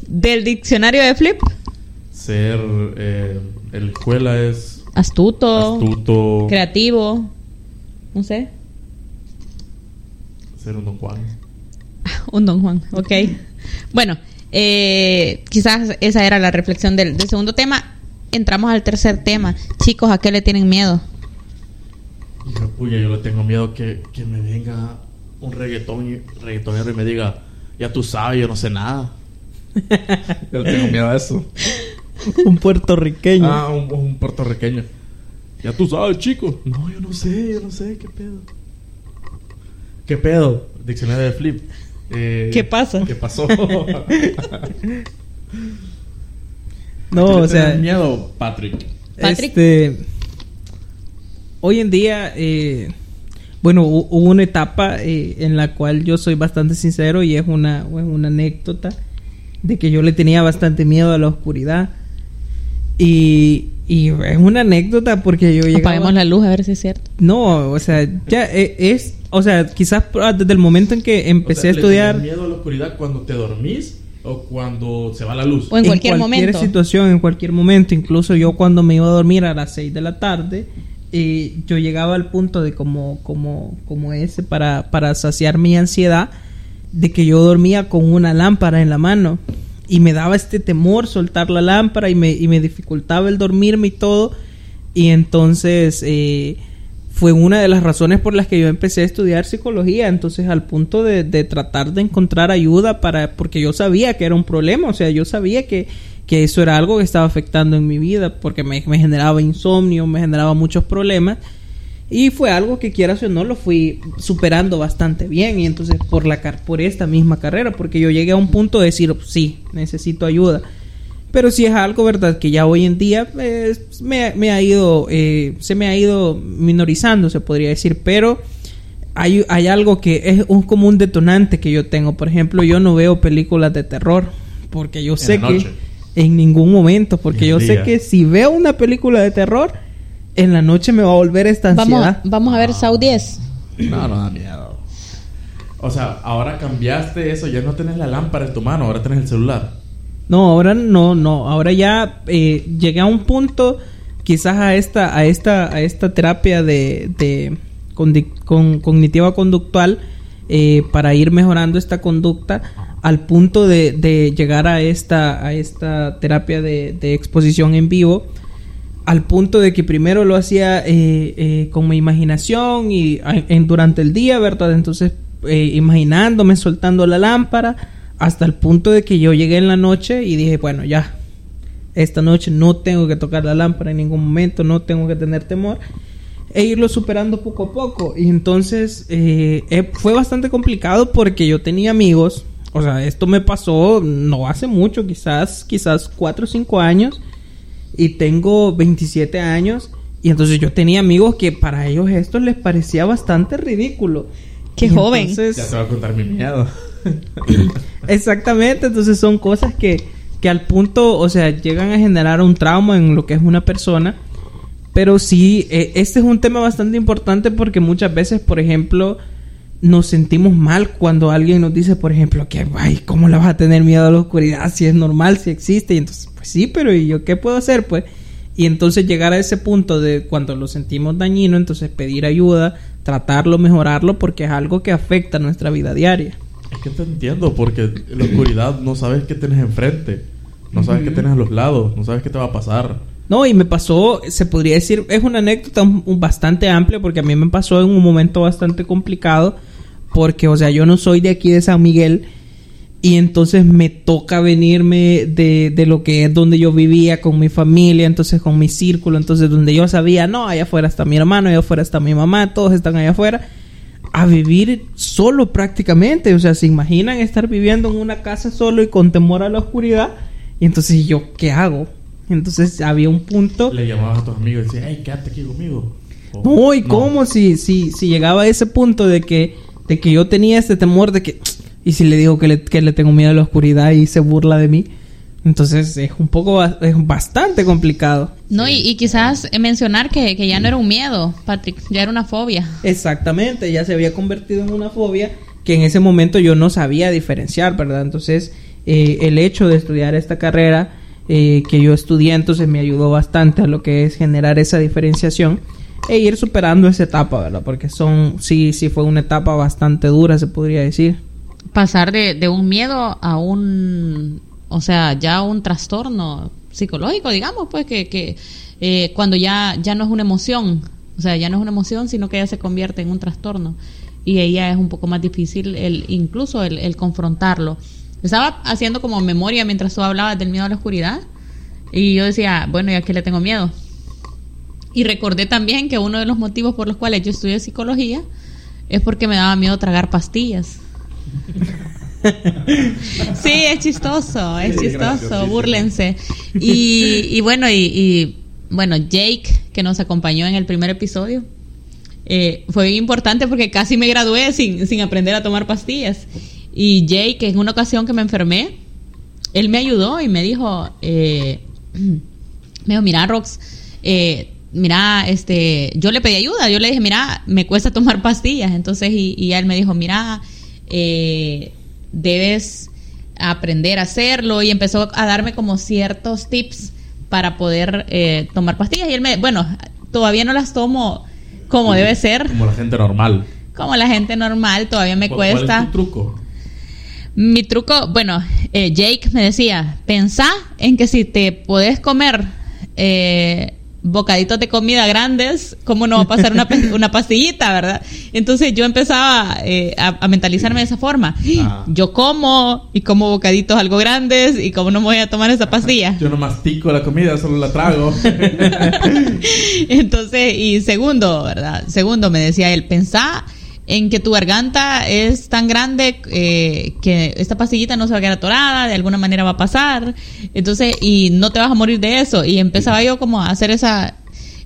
Del diccionario de Flip, Ser. Eh, el escuela es. astuto, Astuto. creativo, no sé, Ser un don Juan. un don Juan, ok. Bueno, eh, quizás esa era la reflexión del, del segundo tema. Entramos al tercer tema. Chicos, ¿a qué le tienen miedo? Hija puya, yo le tengo miedo que, que me venga un reggaetón y, reggaetonero y me diga, ya tú sabes, yo no sé nada. yo le tengo miedo a eso. Un puertorriqueño. Ah, un, un puertorriqueño. Ya tú sabes, chico. No, yo no sé, yo no sé, ¿qué pedo? ¿Qué pedo? Diccionario de flip. Eh, ¿Qué pasa? ¿Qué pasó? no, ¿A qué le o sea, tienes miedo, Patrick. Patrick. este, hoy en día, eh, bueno, hu- hubo una etapa eh, en la cual yo soy bastante sincero y es una, es una anécdota de que yo le tenía bastante miedo a la oscuridad. Y, y es una anécdota porque yo llegaba... Apaguemos la luz a ver si es cierto. No, o sea, ya eh, es, o sea, quizás ah, desde el momento en que empecé O sea, a ¿le estudiar tienes miedo a la oscuridad cuando te dormís o cuando se va la luz? O en cualquier momento. situación, en cualquier momento, incluso yo cuando me iba a dormir a las 6 de la tarde, eh, yo llegaba al punto de como, como, como ese para, para saciar mi ansiedad, de que yo dormía con una lámpara en la mano y me daba este temor soltar la lámpara y me, y me dificultaba el dormirme y todo. Y entonces eh, fue una de las razones por las que yo empecé a estudiar psicología. Entonces al punto de, de tratar de encontrar ayuda para, porque yo sabía que era un problema, o sea, yo sabía que, que eso era algo que estaba afectando en mi vida, porque me, me generaba insomnio, me generaba muchos problemas. Y fue algo que quieras o no lo fui superando bastante bien. Y entonces por la car- por esta misma carrera, porque yo llegué a un punto de decir, sí, necesito ayuda. Pero sí es algo, ¿verdad? Que ya hoy en día eh, me, me ha ido, eh, se me ha ido minorizando, se podría decir. Pero hay, hay algo que es un, como un detonante que yo tengo. Por ejemplo, yo no veo películas de terror. Porque yo sé que en ningún momento. Porque yo sé que si veo una película de terror, en la noche me va a volver esta Vamos, ansiedad. vamos a ver Sau 10. No, no da miedo. O sea, ahora cambiaste eso, ya no tenés la lámpara en tu mano, ahora tenés el celular. No, ahora no, no. Ahora ya eh, llegué a un punto, quizás a esta, a esta, a esta terapia de, de con- cognitiva conductual eh, para ir mejorando esta conducta al punto de, de llegar a esta, a esta terapia de, de exposición en vivo al punto de que primero lo hacía eh, eh, con mi imaginación y durante el día, ¿verdad? Entonces, eh, imaginándome, soltando la lámpara, hasta el punto de que yo llegué en la noche y dije, bueno, ya, esta noche no tengo que tocar la lámpara en ningún momento, no tengo que tener temor, e irlo superando poco a poco. Y entonces eh, eh, fue bastante complicado porque yo tenía amigos, o sea, esto me pasó no hace mucho, quizás, quizás cuatro o cinco años y tengo 27 años y entonces yo tenía amigos que para ellos esto les parecía bastante ridículo. Qué Y joven. entonces- Ya te voy a contar mi miedo. exactamente, entonces son cosas que, que al punto, o sea, llegan a generar un trauma en lo que es una persona. Pero sí, eh, este es un tema bastante importante porque muchas veces, por ejemplo, nos sentimos mal cuando alguien nos dice, por ejemplo, que, ay, ¿cómo le vas a tener miedo a la oscuridad si es normal, si existe? Y entonces, pues sí, pero ¿y yo qué puedo hacer? Pues, y entonces llegar a ese punto de cuando lo sentimos dañino, entonces pedir ayuda, tratarlo, mejorarlo, porque es algo que afecta nuestra vida diaria. Es que te entiendo, porque en la oscuridad no sabes qué tienes enfrente, no sabes qué tienes a los lados, no sabes qué te va a pasar. No, y me pasó, se podría decir, es una anécdota bastante amplia porque a mí me pasó en un momento bastante complicado porque, o sea, yo no soy de aquí de San Miguel y entonces me toca venirme de, de lo que es donde yo vivía con mi familia, entonces con mi círculo, entonces donde yo sabía, no, allá afuera está mi hermano, allá afuera está mi mamá, todos están allá afuera, a vivir solo prácticamente, o sea, se imaginan estar viviendo en una casa solo y con temor a la oscuridad y entonces yo, ¿qué hago? Entonces había un punto... Le llamabas a tus amigos y decías, hey, quédate aquí conmigo. O- No, ¿y cómo si, si, si llegaba a ese punto de que, de que yo tenía este temor de que... Y si le digo que le, que le tengo miedo a la oscuridad y se burla de mí. Entonces es un poco, es bastante complicado. No, y, y quizás mencionar que, que ya no era un miedo, Patrick, ya era una fobia. Exactamente, ya se había convertido en una fobia que en ese momento yo no sabía diferenciar, ¿verdad? Entonces eh, el hecho de estudiar esta carrera eh, que yo estudié entonces me ayudó bastante a lo que es generar esa diferenciación e ir superando esa etapa, ¿verdad? Porque son, sí, sí fue una etapa bastante dura, se podría decir. Pasar de, de un miedo a un, o sea, ya un trastorno psicológico, digamos, pues que, que eh, cuando ya, ya no es una emoción, o sea, ya no es una emoción, sino que ya se convierte en un trastorno. Y ya es un poco más difícil el, incluso el confrontarlo. Estaba haciendo como memoria mientras tú hablabas del miedo a la oscuridad. Y yo decía, bueno, ¿y a qué le tengo miedo? Y recordé también que uno de los motivos por los cuales yo estudié psicología es porque me daba miedo tragar pastillas. Sí, es chistoso, es Sí, chistoso, búrlense. Y, y bueno, y, y, bueno, Jake, que nos acompañó en el primer episodio, eh, fue bien importante porque casi me gradué sin, sin aprender a tomar pastillas. Y Jake, en una ocasión que me enfermé, él me ayudó y me dijo, eh, me dijo, mira, Rox, eh, mira, este, yo le pedí ayuda, yo le dije, mira, me cuesta tomar pastillas. Entonces, y, y él me dijo, mira, eh, debes aprender a hacerlo y empezó a darme como ciertos tips para poder eh, tomar pastillas. Y él me, bueno, todavía no las tomo como debe ser, Como la gente normal. como la gente normal, todavía me ¿Cuál- cuesta. ¿Cuál es tu truco? Mi truco, bueno, eh, Jake me decía, pensá en que si te podés comer eh, bocaditos de comida grandes, ¿cómo no va a pasar una, pastillita, verdad? Entonces yo empezaba eh, a, a mentalizarme de esa forma. Ah. Yo como y como bocaditos algo grandes y cómo no me voy a tomar esa pastilla. Yo no mastico la comida, solo la trago. Entonces, y segundo, ¿verdad? Segundo, me decía él, pensá en que tu garganta es tan grande eh, que esta pastillita no se va a quedar atorada, de alguna manera va a pasar, entonces, y no te vas a morir de eso. Y empezaba yo como a hacer esa,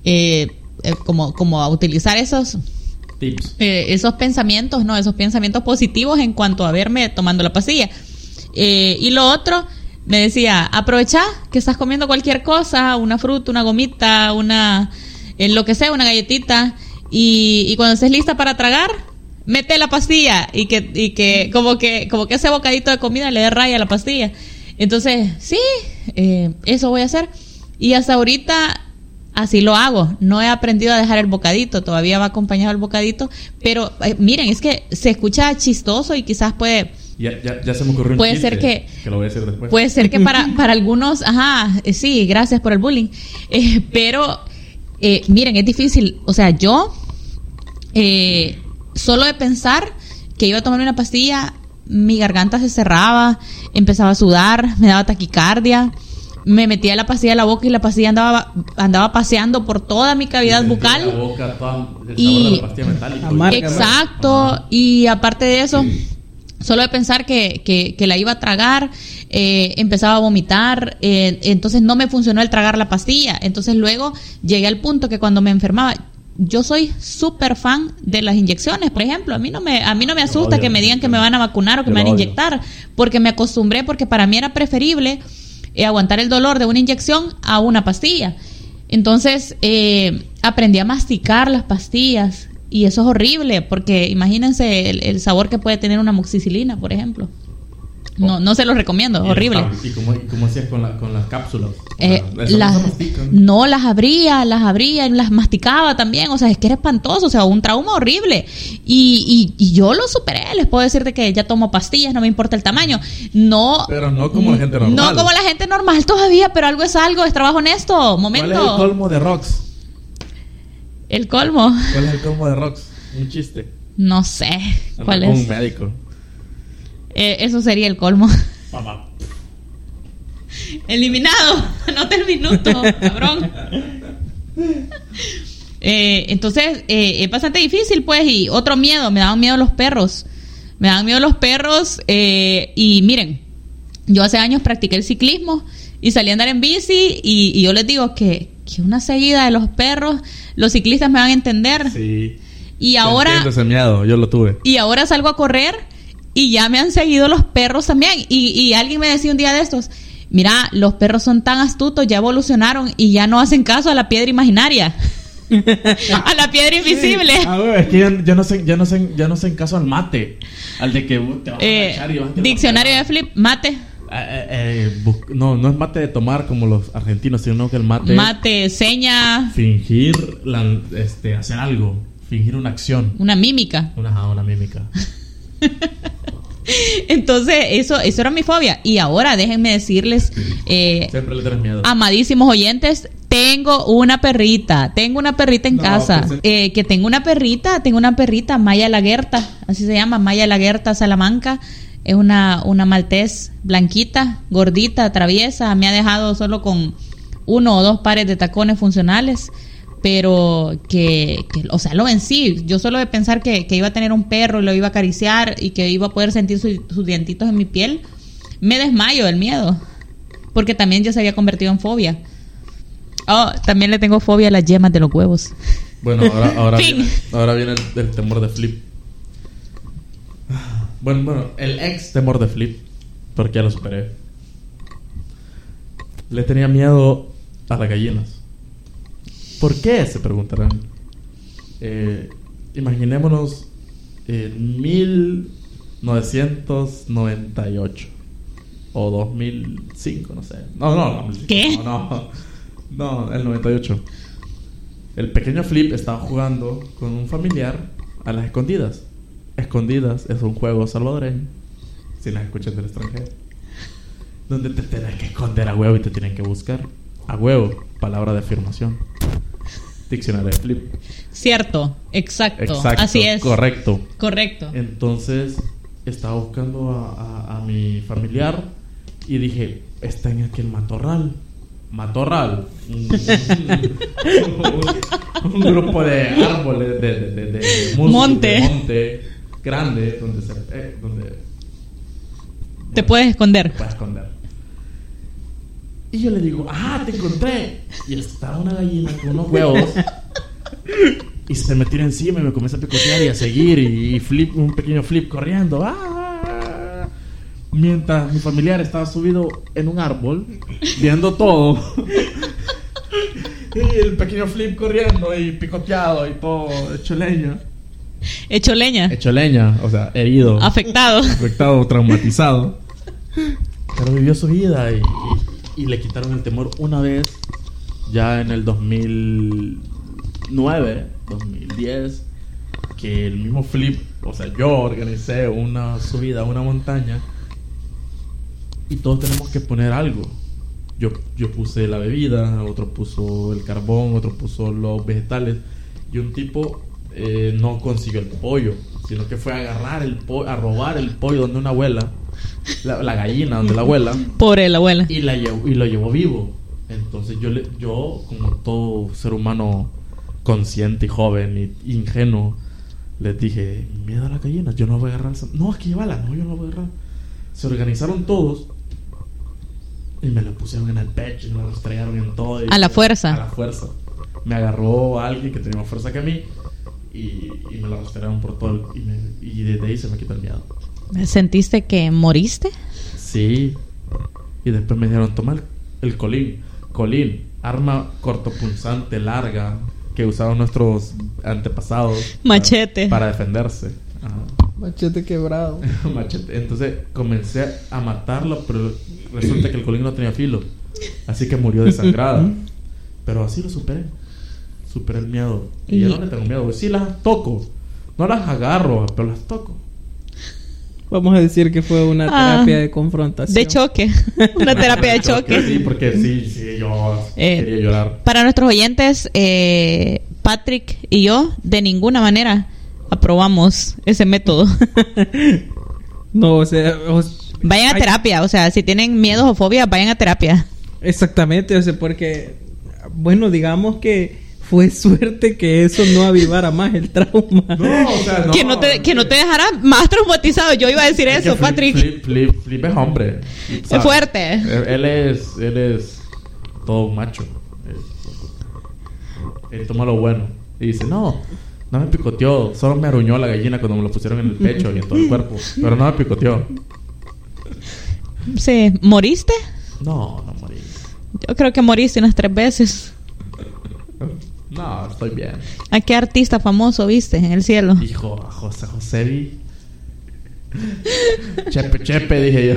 eh, eh, como, como a utilizar esos, Tips. eh, esos pensamientos, ¿no? Esos pensamientos positivos en cuanto a verme tomando la pastilla. Eh, y lo otro, me decía, aprovecha que estás comiendo cualquier cosa, una fruta, una gomita, una, lo que sea, una galletita, y, y cuando estés lista para tragar, mete la pastilla y que, y que como que, como que ese bocadito de comida le dé raya a la pastilla. Entonces, sí, eh, eso voy a hacer. Y hasta ahorita así lo hago. No he aprendido a dejar el bocadito, todavía va acompañado el bocadito, pero eh, miren, es que se escucha chistoso y quizás puede Ya, ya, ya se me ocurrió un Puede ser que- Que lo voy a decir después. Puede ser que para, para algunos, ajá, eh, sí, gracias por el bullying. Eh, pero, eh, miren, es difícil. O sea, yo, eh, solo de pensar que iba a tomar una pastilla, mi garganta se cerraba, empezaba a sudar, me daba taquicardia. Me metía la pastilla en la boca y la pastilla andaba, andaba paseando por toda mi cavidad bucal. La boca, toda, el sabor Y- de la pastilla metálica. Amarga. Exacto, y aparte de eso, solo de pensar que, que, que la iba a tragar, eh, empezaba a vomitar, eh, entonces no me funcionó el tragar la pastilla. Entonces luego llegué al punto que cuando me enfermaba, yo soy súper fan de las inyecciones, por ejemplo, a mí no me, a mí no me asusta que me digan que me van a vacunar o que me van a inyectar, porque me acostumbré, porque para mí era preferible eh, aguantar el dolor de una inyección a una pastilla. Entonces eh, aprendí a masticar las pastillas y eso es horrible porque imagínense el, el sabor que puede tener una moxicilina, por ejemplo. No, no se los recomiendo, horrible. ¿Y cómo, cómo hacías con, la, con las cápsulas? Eh, las- no las abría, las abría, y las masticaba también, o sea, es que era espantoso, o sea, un trauma horrible. Y, y, y yo lo superé, les puedo decirte que ya tomo pastillas, no me importa el tamaño. No. Pero no como la gente normal. No como la gente normal todavía, pero algo es algo, es trabajo honesto. ¿Cuál Momento. es el colmo de Rox? El colmo. ¿Cuál es el colmo de Rox? Un chiste. No sé cuál es. un médico. Eh, eso sería el colmo. Papá. Eliminado. Anota el minuto, cabrón. Eh, entonces, eh, es bastante difícil, pues. Y otro miedo, me daban miedo los perros. Me daban miedo los perros. y miren, yo hace años practiqué el ciclismo y salí a andar en bici. Y, y yo les digo que, que una seguida de los perros, los ciclistas me van a entender. Sí. Y ahora. entiendo yo lo tuve. Y ahora salgo a correr y ya me han seguido los perros también. Y, y alguien me decía un día de estos, mira, los perros son tan astutos, ya evolucionaron y ya no hacen caso a la piedra imaginaria. a la piedra invisible. Ah, güey, es que ya, ya no sé, ya no sé, ya no sé en caso al mate. Al de que uh, te vas Eh, agachar y vas a tirar diccionario de flip, mate. Eh, eh, eh, no, no es mate de tomar como los argentinos, sino que el mate, Mate, seña, fingir, la- este, hacer algo, fingir una acción, una mímica. una, una mímica. Entonces, eso, eso era mi fobia. Y ahora déjenme decirles, eh, Siempre le tienes miedo. Amadísimos oyentes, tengo una perrita, tengo una perrita en No, casa. pues, Eh, que tengo una perrita, tengo una perrita, Maya Laguerta, así se llama, Maya Laguerta Salamanca. Es una, una maltés blanquita, gordita, traviesa. Me ha dejado solo con uno o dos pares de tacones funcionales. Pero que, que, o sea, lo vencí. Yo solo de pensar que, que iba a tener un perro y lo iba a acariciar y que iba a poder sentir su- sus dientitos en mi piel, me desmayo del miedo. Porque también ya se había convertido en fobia. Oh, también le tengo fobia a las yemas de los huevos. Bueno, ahora, ahora, viene, ahora viene el, el temor de Flip. Bueno, bueno, el ex temor de Flip, porque ya lo superé. Le tenía miedo a las gallinas. ¿Por qué? Se preguntarán. Eh, imaginémonos en 1998 o 2005, no sé. No, no, no. 2005, ¿Qué? No, no, no, el 98. El pequeño Flip estaba jugando con un familiar a las escondidas. Escondidas es un juego salvadoreño, si las escuchas del extranjero, donde te tenés que esconder a huevo y te tienen que buscar. A huevo, palabra de afirmación. Diccionario de flip. Cierto, exacto. Exacto. Así es. Correcto. Correcto. Entonces estaba buscando a, a- a mi familiar y dije, está en aquel matorral. Matorral. Un, un- un grupo de árboles, de, de, de- de Monte. de monte grande, donde se, eh, donde Te puedes esconder. puede esconder. Y yo le digo, ah, te encontré. Y estaba una gallina con unos huevos. Y se me tira encima y me comienza a picotear y a seguir. Y, y flip, un pequeño flip corriendo. ¡Ah! Mientras mi familiar estaba subido en un árbol, viendo todo. y el pequeño flip corriendo y picoteado y todo hecho leña. Hecho leña. Hecho leña, o sea, herido Afectado. afectado, traumatizado. Pero vivió su vida y, y- le quitaron el temor una vez, ya en el 2009, 2010, que el mismo flip, o sea, yo organicé una subida a una montaña y todos tenemos que poner algo. Yo, yo puse la bebida, otro puso el carbón, otro puso los vegetales y un tipo eh, no consiguió el pollo, sino que fue a agarrar el pollo, a robar el pollo donde una abuela, la, la gallina donde la abuela, Pobre la abuela. y, la llevó, y lo llevó vivo. Entonces yo, le, yo, como todo ser humano consciente y joven y ingenuo, les dije, miedo a las gallinas, yo no voy a agarrar esa... No, que llévala, no, yo no la voy a agarrar. Se organizaron todos y me la pusieron en el pecho y me la estrellaron en todo. y- A la fuerza. A la fuerza. Me agarró alguien que tenía más fuerza que mí y, y me la rastrearon por todo el- y, me- y desde ahí se me quitó el miedo. ¿Sentiste que moriste? Sí. Y después me dijeron, toma el, el colín. Colín, arma cortopunzante larga que usaban nuestros antepasados. Machete. Para, para defenderse. Ajá. Machete quebrado. Machete. Entonces comencé a matarlo, pero resulta que el colín no tenía filo. Así que murió desangrada. pero así lo superé. Superé el miedo. Y, Y- yo no le tengo miedo. Sí las toco. No las agarro, pero las toco. Vamos a decir que fue una Ah, terapia de confrontación. De choque. Una terapia de choque. Sí, porque sí, sí, yo Eh, quería llorar. Para nuestros oyentes, eh, Patrick y yo de ninguna manera aprobamos ese método. No, o sea, o- vayan a terapia, o sea, si tienen miedos o fobias, vayan a terapia. exactamente, o sea, porque, bueno, digamos que fue suerte que eso no avivara más el trauma. No, o sea, no. que, no te, que no te dejara más traumatizado. Yo iba a decir Es eso, Flip- Patrick. Flip, Flip, Flip es hombre. Es fuerte. Él, él es, él es todo un macho. Él, él toma lo bueno. Y dice, no, no me picoteó. Solo me aruñó la gallina cuando me lo pusieron en el pecho y en todo el cuerpo. Pero no me picoteó. Sí, ¿moriste? No, no morí. Yo creo que moriste unas tres veces. No, estoy bien. ¿A qué artista famoso viste en el cielo? Hijo, a José José vi. Chepe, chepe, dije yo.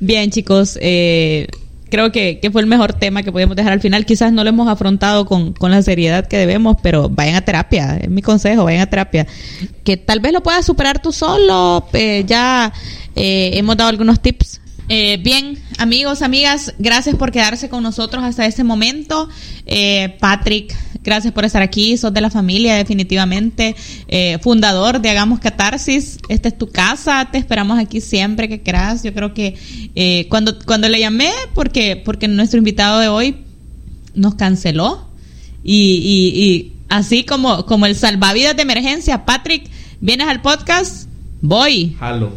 Bien, chicos, eh, creo que, que fue el mejor tema que podíamos dejar al final. Quizás no lo hemos afrontado con, con la seriedad que debemos, pero vayan a terapia, es mi consejo, vayan a terapia. Que tal vez lo puedas superar tú solo, eh, ya eh, hemos dado algunos tips. Eh, bien, amigos, amigas, gracias por quedarse con nosotros hasta este momento. Eh, Patrick, gracias por estar aquí, sos de la familia definitivamente, eh, fundador de Hagamos Catarsis, esta es tu casa, te esperamos aquí siempre que quieras. Yo creo que eh, cuando, cuando le llamé, porque, porque nuestro invitado de hoy nos canceló y, y, y así como, como el salvavidas de emergencia, Patrick, vienes al podcast, voy. Jalo.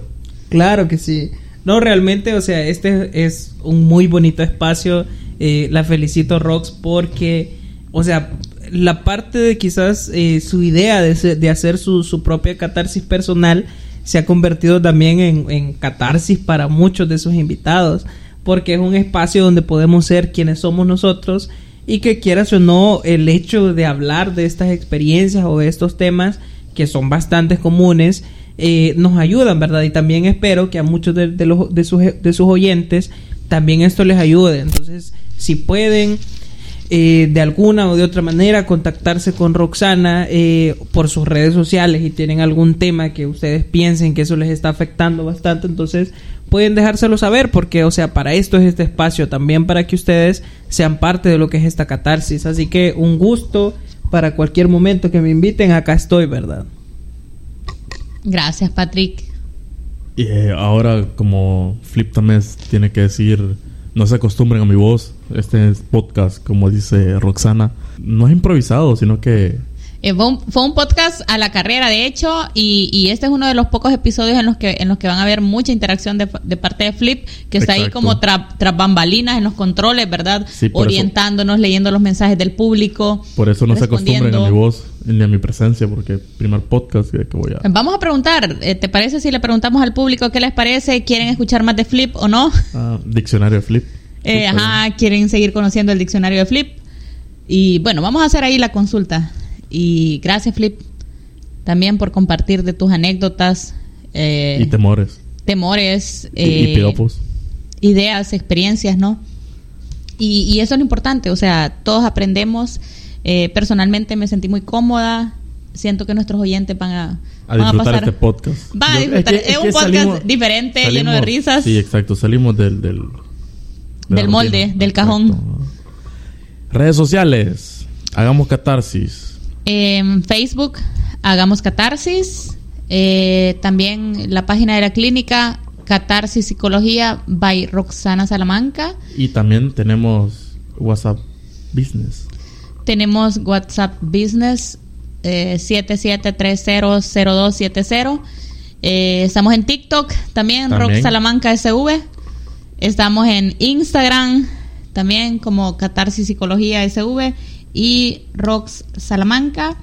Claro que sí. No, realmente, o sea, este es un muy bonito espacio. Eh, la felicito, Rox, porque, o sea, la parte de quizás eh, su idea de, de hacer su, su propia catarsis personal se ha convertido también en, en catarsis para muchos de sus invitados, porque es un espacio donde podemos ser quienes somos nosotros y que quieras o no, el hecho de hablar de estas experiencias o de estos temas que son bastante comunes, eh, nos ayudan, ¿verdad? Y también espero que a muchos de, los, de, sus, de sus oyentes también esto les ayude. Entonces, si pueden eh, de alguna o de otra manera contactarse con Roxana eh, por sus redes sociales y tienen algún tema que ustedes piensen que eso les está afectando bastante, entonces pueden dejárselo saber porque, o sea, para esto es este espacio, también para que ustedes sean parte de lo que es esta catarsis. Así que un gusto para cualquier momento que me inviten, acá estoy, ¿verdad? Gracias, Patrick. Y eh, ahora, como Flip también tiene que decir, no se acostumbren a mi voz, este es podcast, como dice Roxana, no es improvisado, sino que eh, fue, un, podcast a la carrera, de hecho, y, este es uno de los pocos episodios en los que en los que van a haber mucha interacción de, parte de Flip, que está ahí como tras bambalinas en los controles, ¿verdad? Orientándonos, leyendo los mensajes del público. Por eso no se acostumbren a mi voz ni a mi presencia, porque primer podcast que, voy a... Vamos a preguntar, eh, ¿te parece si le preguntamos al público qué les parece? ¿Quieren escuchar más de Flip o no? Ah, diccionario de Flip. Eh, ajá, ¿quieren seguir conociendo el diccionario de Flip? Y bueno, vamos a hacer ahí la consulta. Y gracias, Flip, también por compartir de tus anécdotas. Eh, y temores. Temores. y, eh, Ideas, experiencias, ¿no? Y, eso es lo importante, o sea, todos aprendemos. Eh, personalmente me sentí muy cómoda. Siento que nuestros oyentes van a, a, disfrutar este podcast. Van a disfrutar. Es, un podcast diferente, lleno de risas. Sí, exacto. Salimos del... Del, del molde, del cajón. Redes sociales. Hagamos catarsis. En Facebook, Hagamos Catarsis. Eh, también la página de la clínica, Catarsis Psicología, by Roxana Salamanca. Y también tenemos WhatsApp Business. Tenemos WhatsApp Business eh, 77300270. Eh, estamos en TikTok también, también, Rox Salamanca SV. Estamos en Instagram también como Catarsis Psicología SV y Rox Salamanca.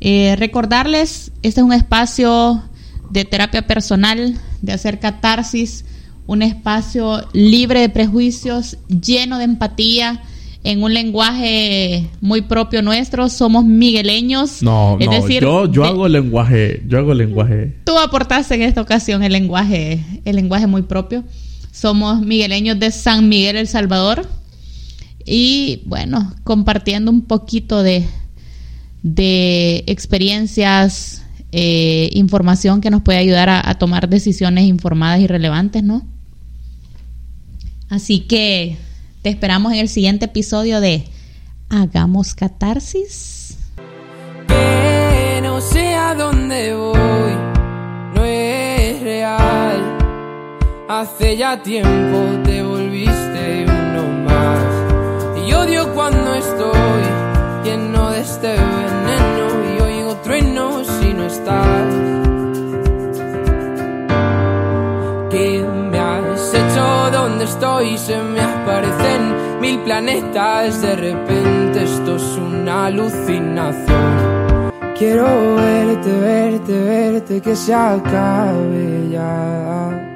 Eh, recordarles, este es un espacio de terapia personal, de hacer catarsis, un espacio libre de prejuicios, lleno de empatía, en un lenguaje muy propio nuestro. Somos migueleños. No, es decir, yo, yo hago el lenguaje, yo hago el lenguaje. Tú aportaste en esta ocasión el lenguaje, el lenguaje muy propio. Somos migueleños de San Miguel El Salvador y bueno, compartiendo un poquito de, de experiencias, eh, información que nos puede ayudar a, tomar decisiones informadas y relevantes, ¿no? Así que te esperamos en el siguiente episodio de Hagamos Catarsis. Que no sé a dónde voy, no es real. Hace ya tiempo te volviste odio cuando estoy lleno de este veneno y oigo trueno si no estás. ¿Qué me has hecho? ¿Dónde estoy? Se me aparecen mil planetas. De repente esto es una alucinación. Quiero verte, verte, verte, que se acabe ya.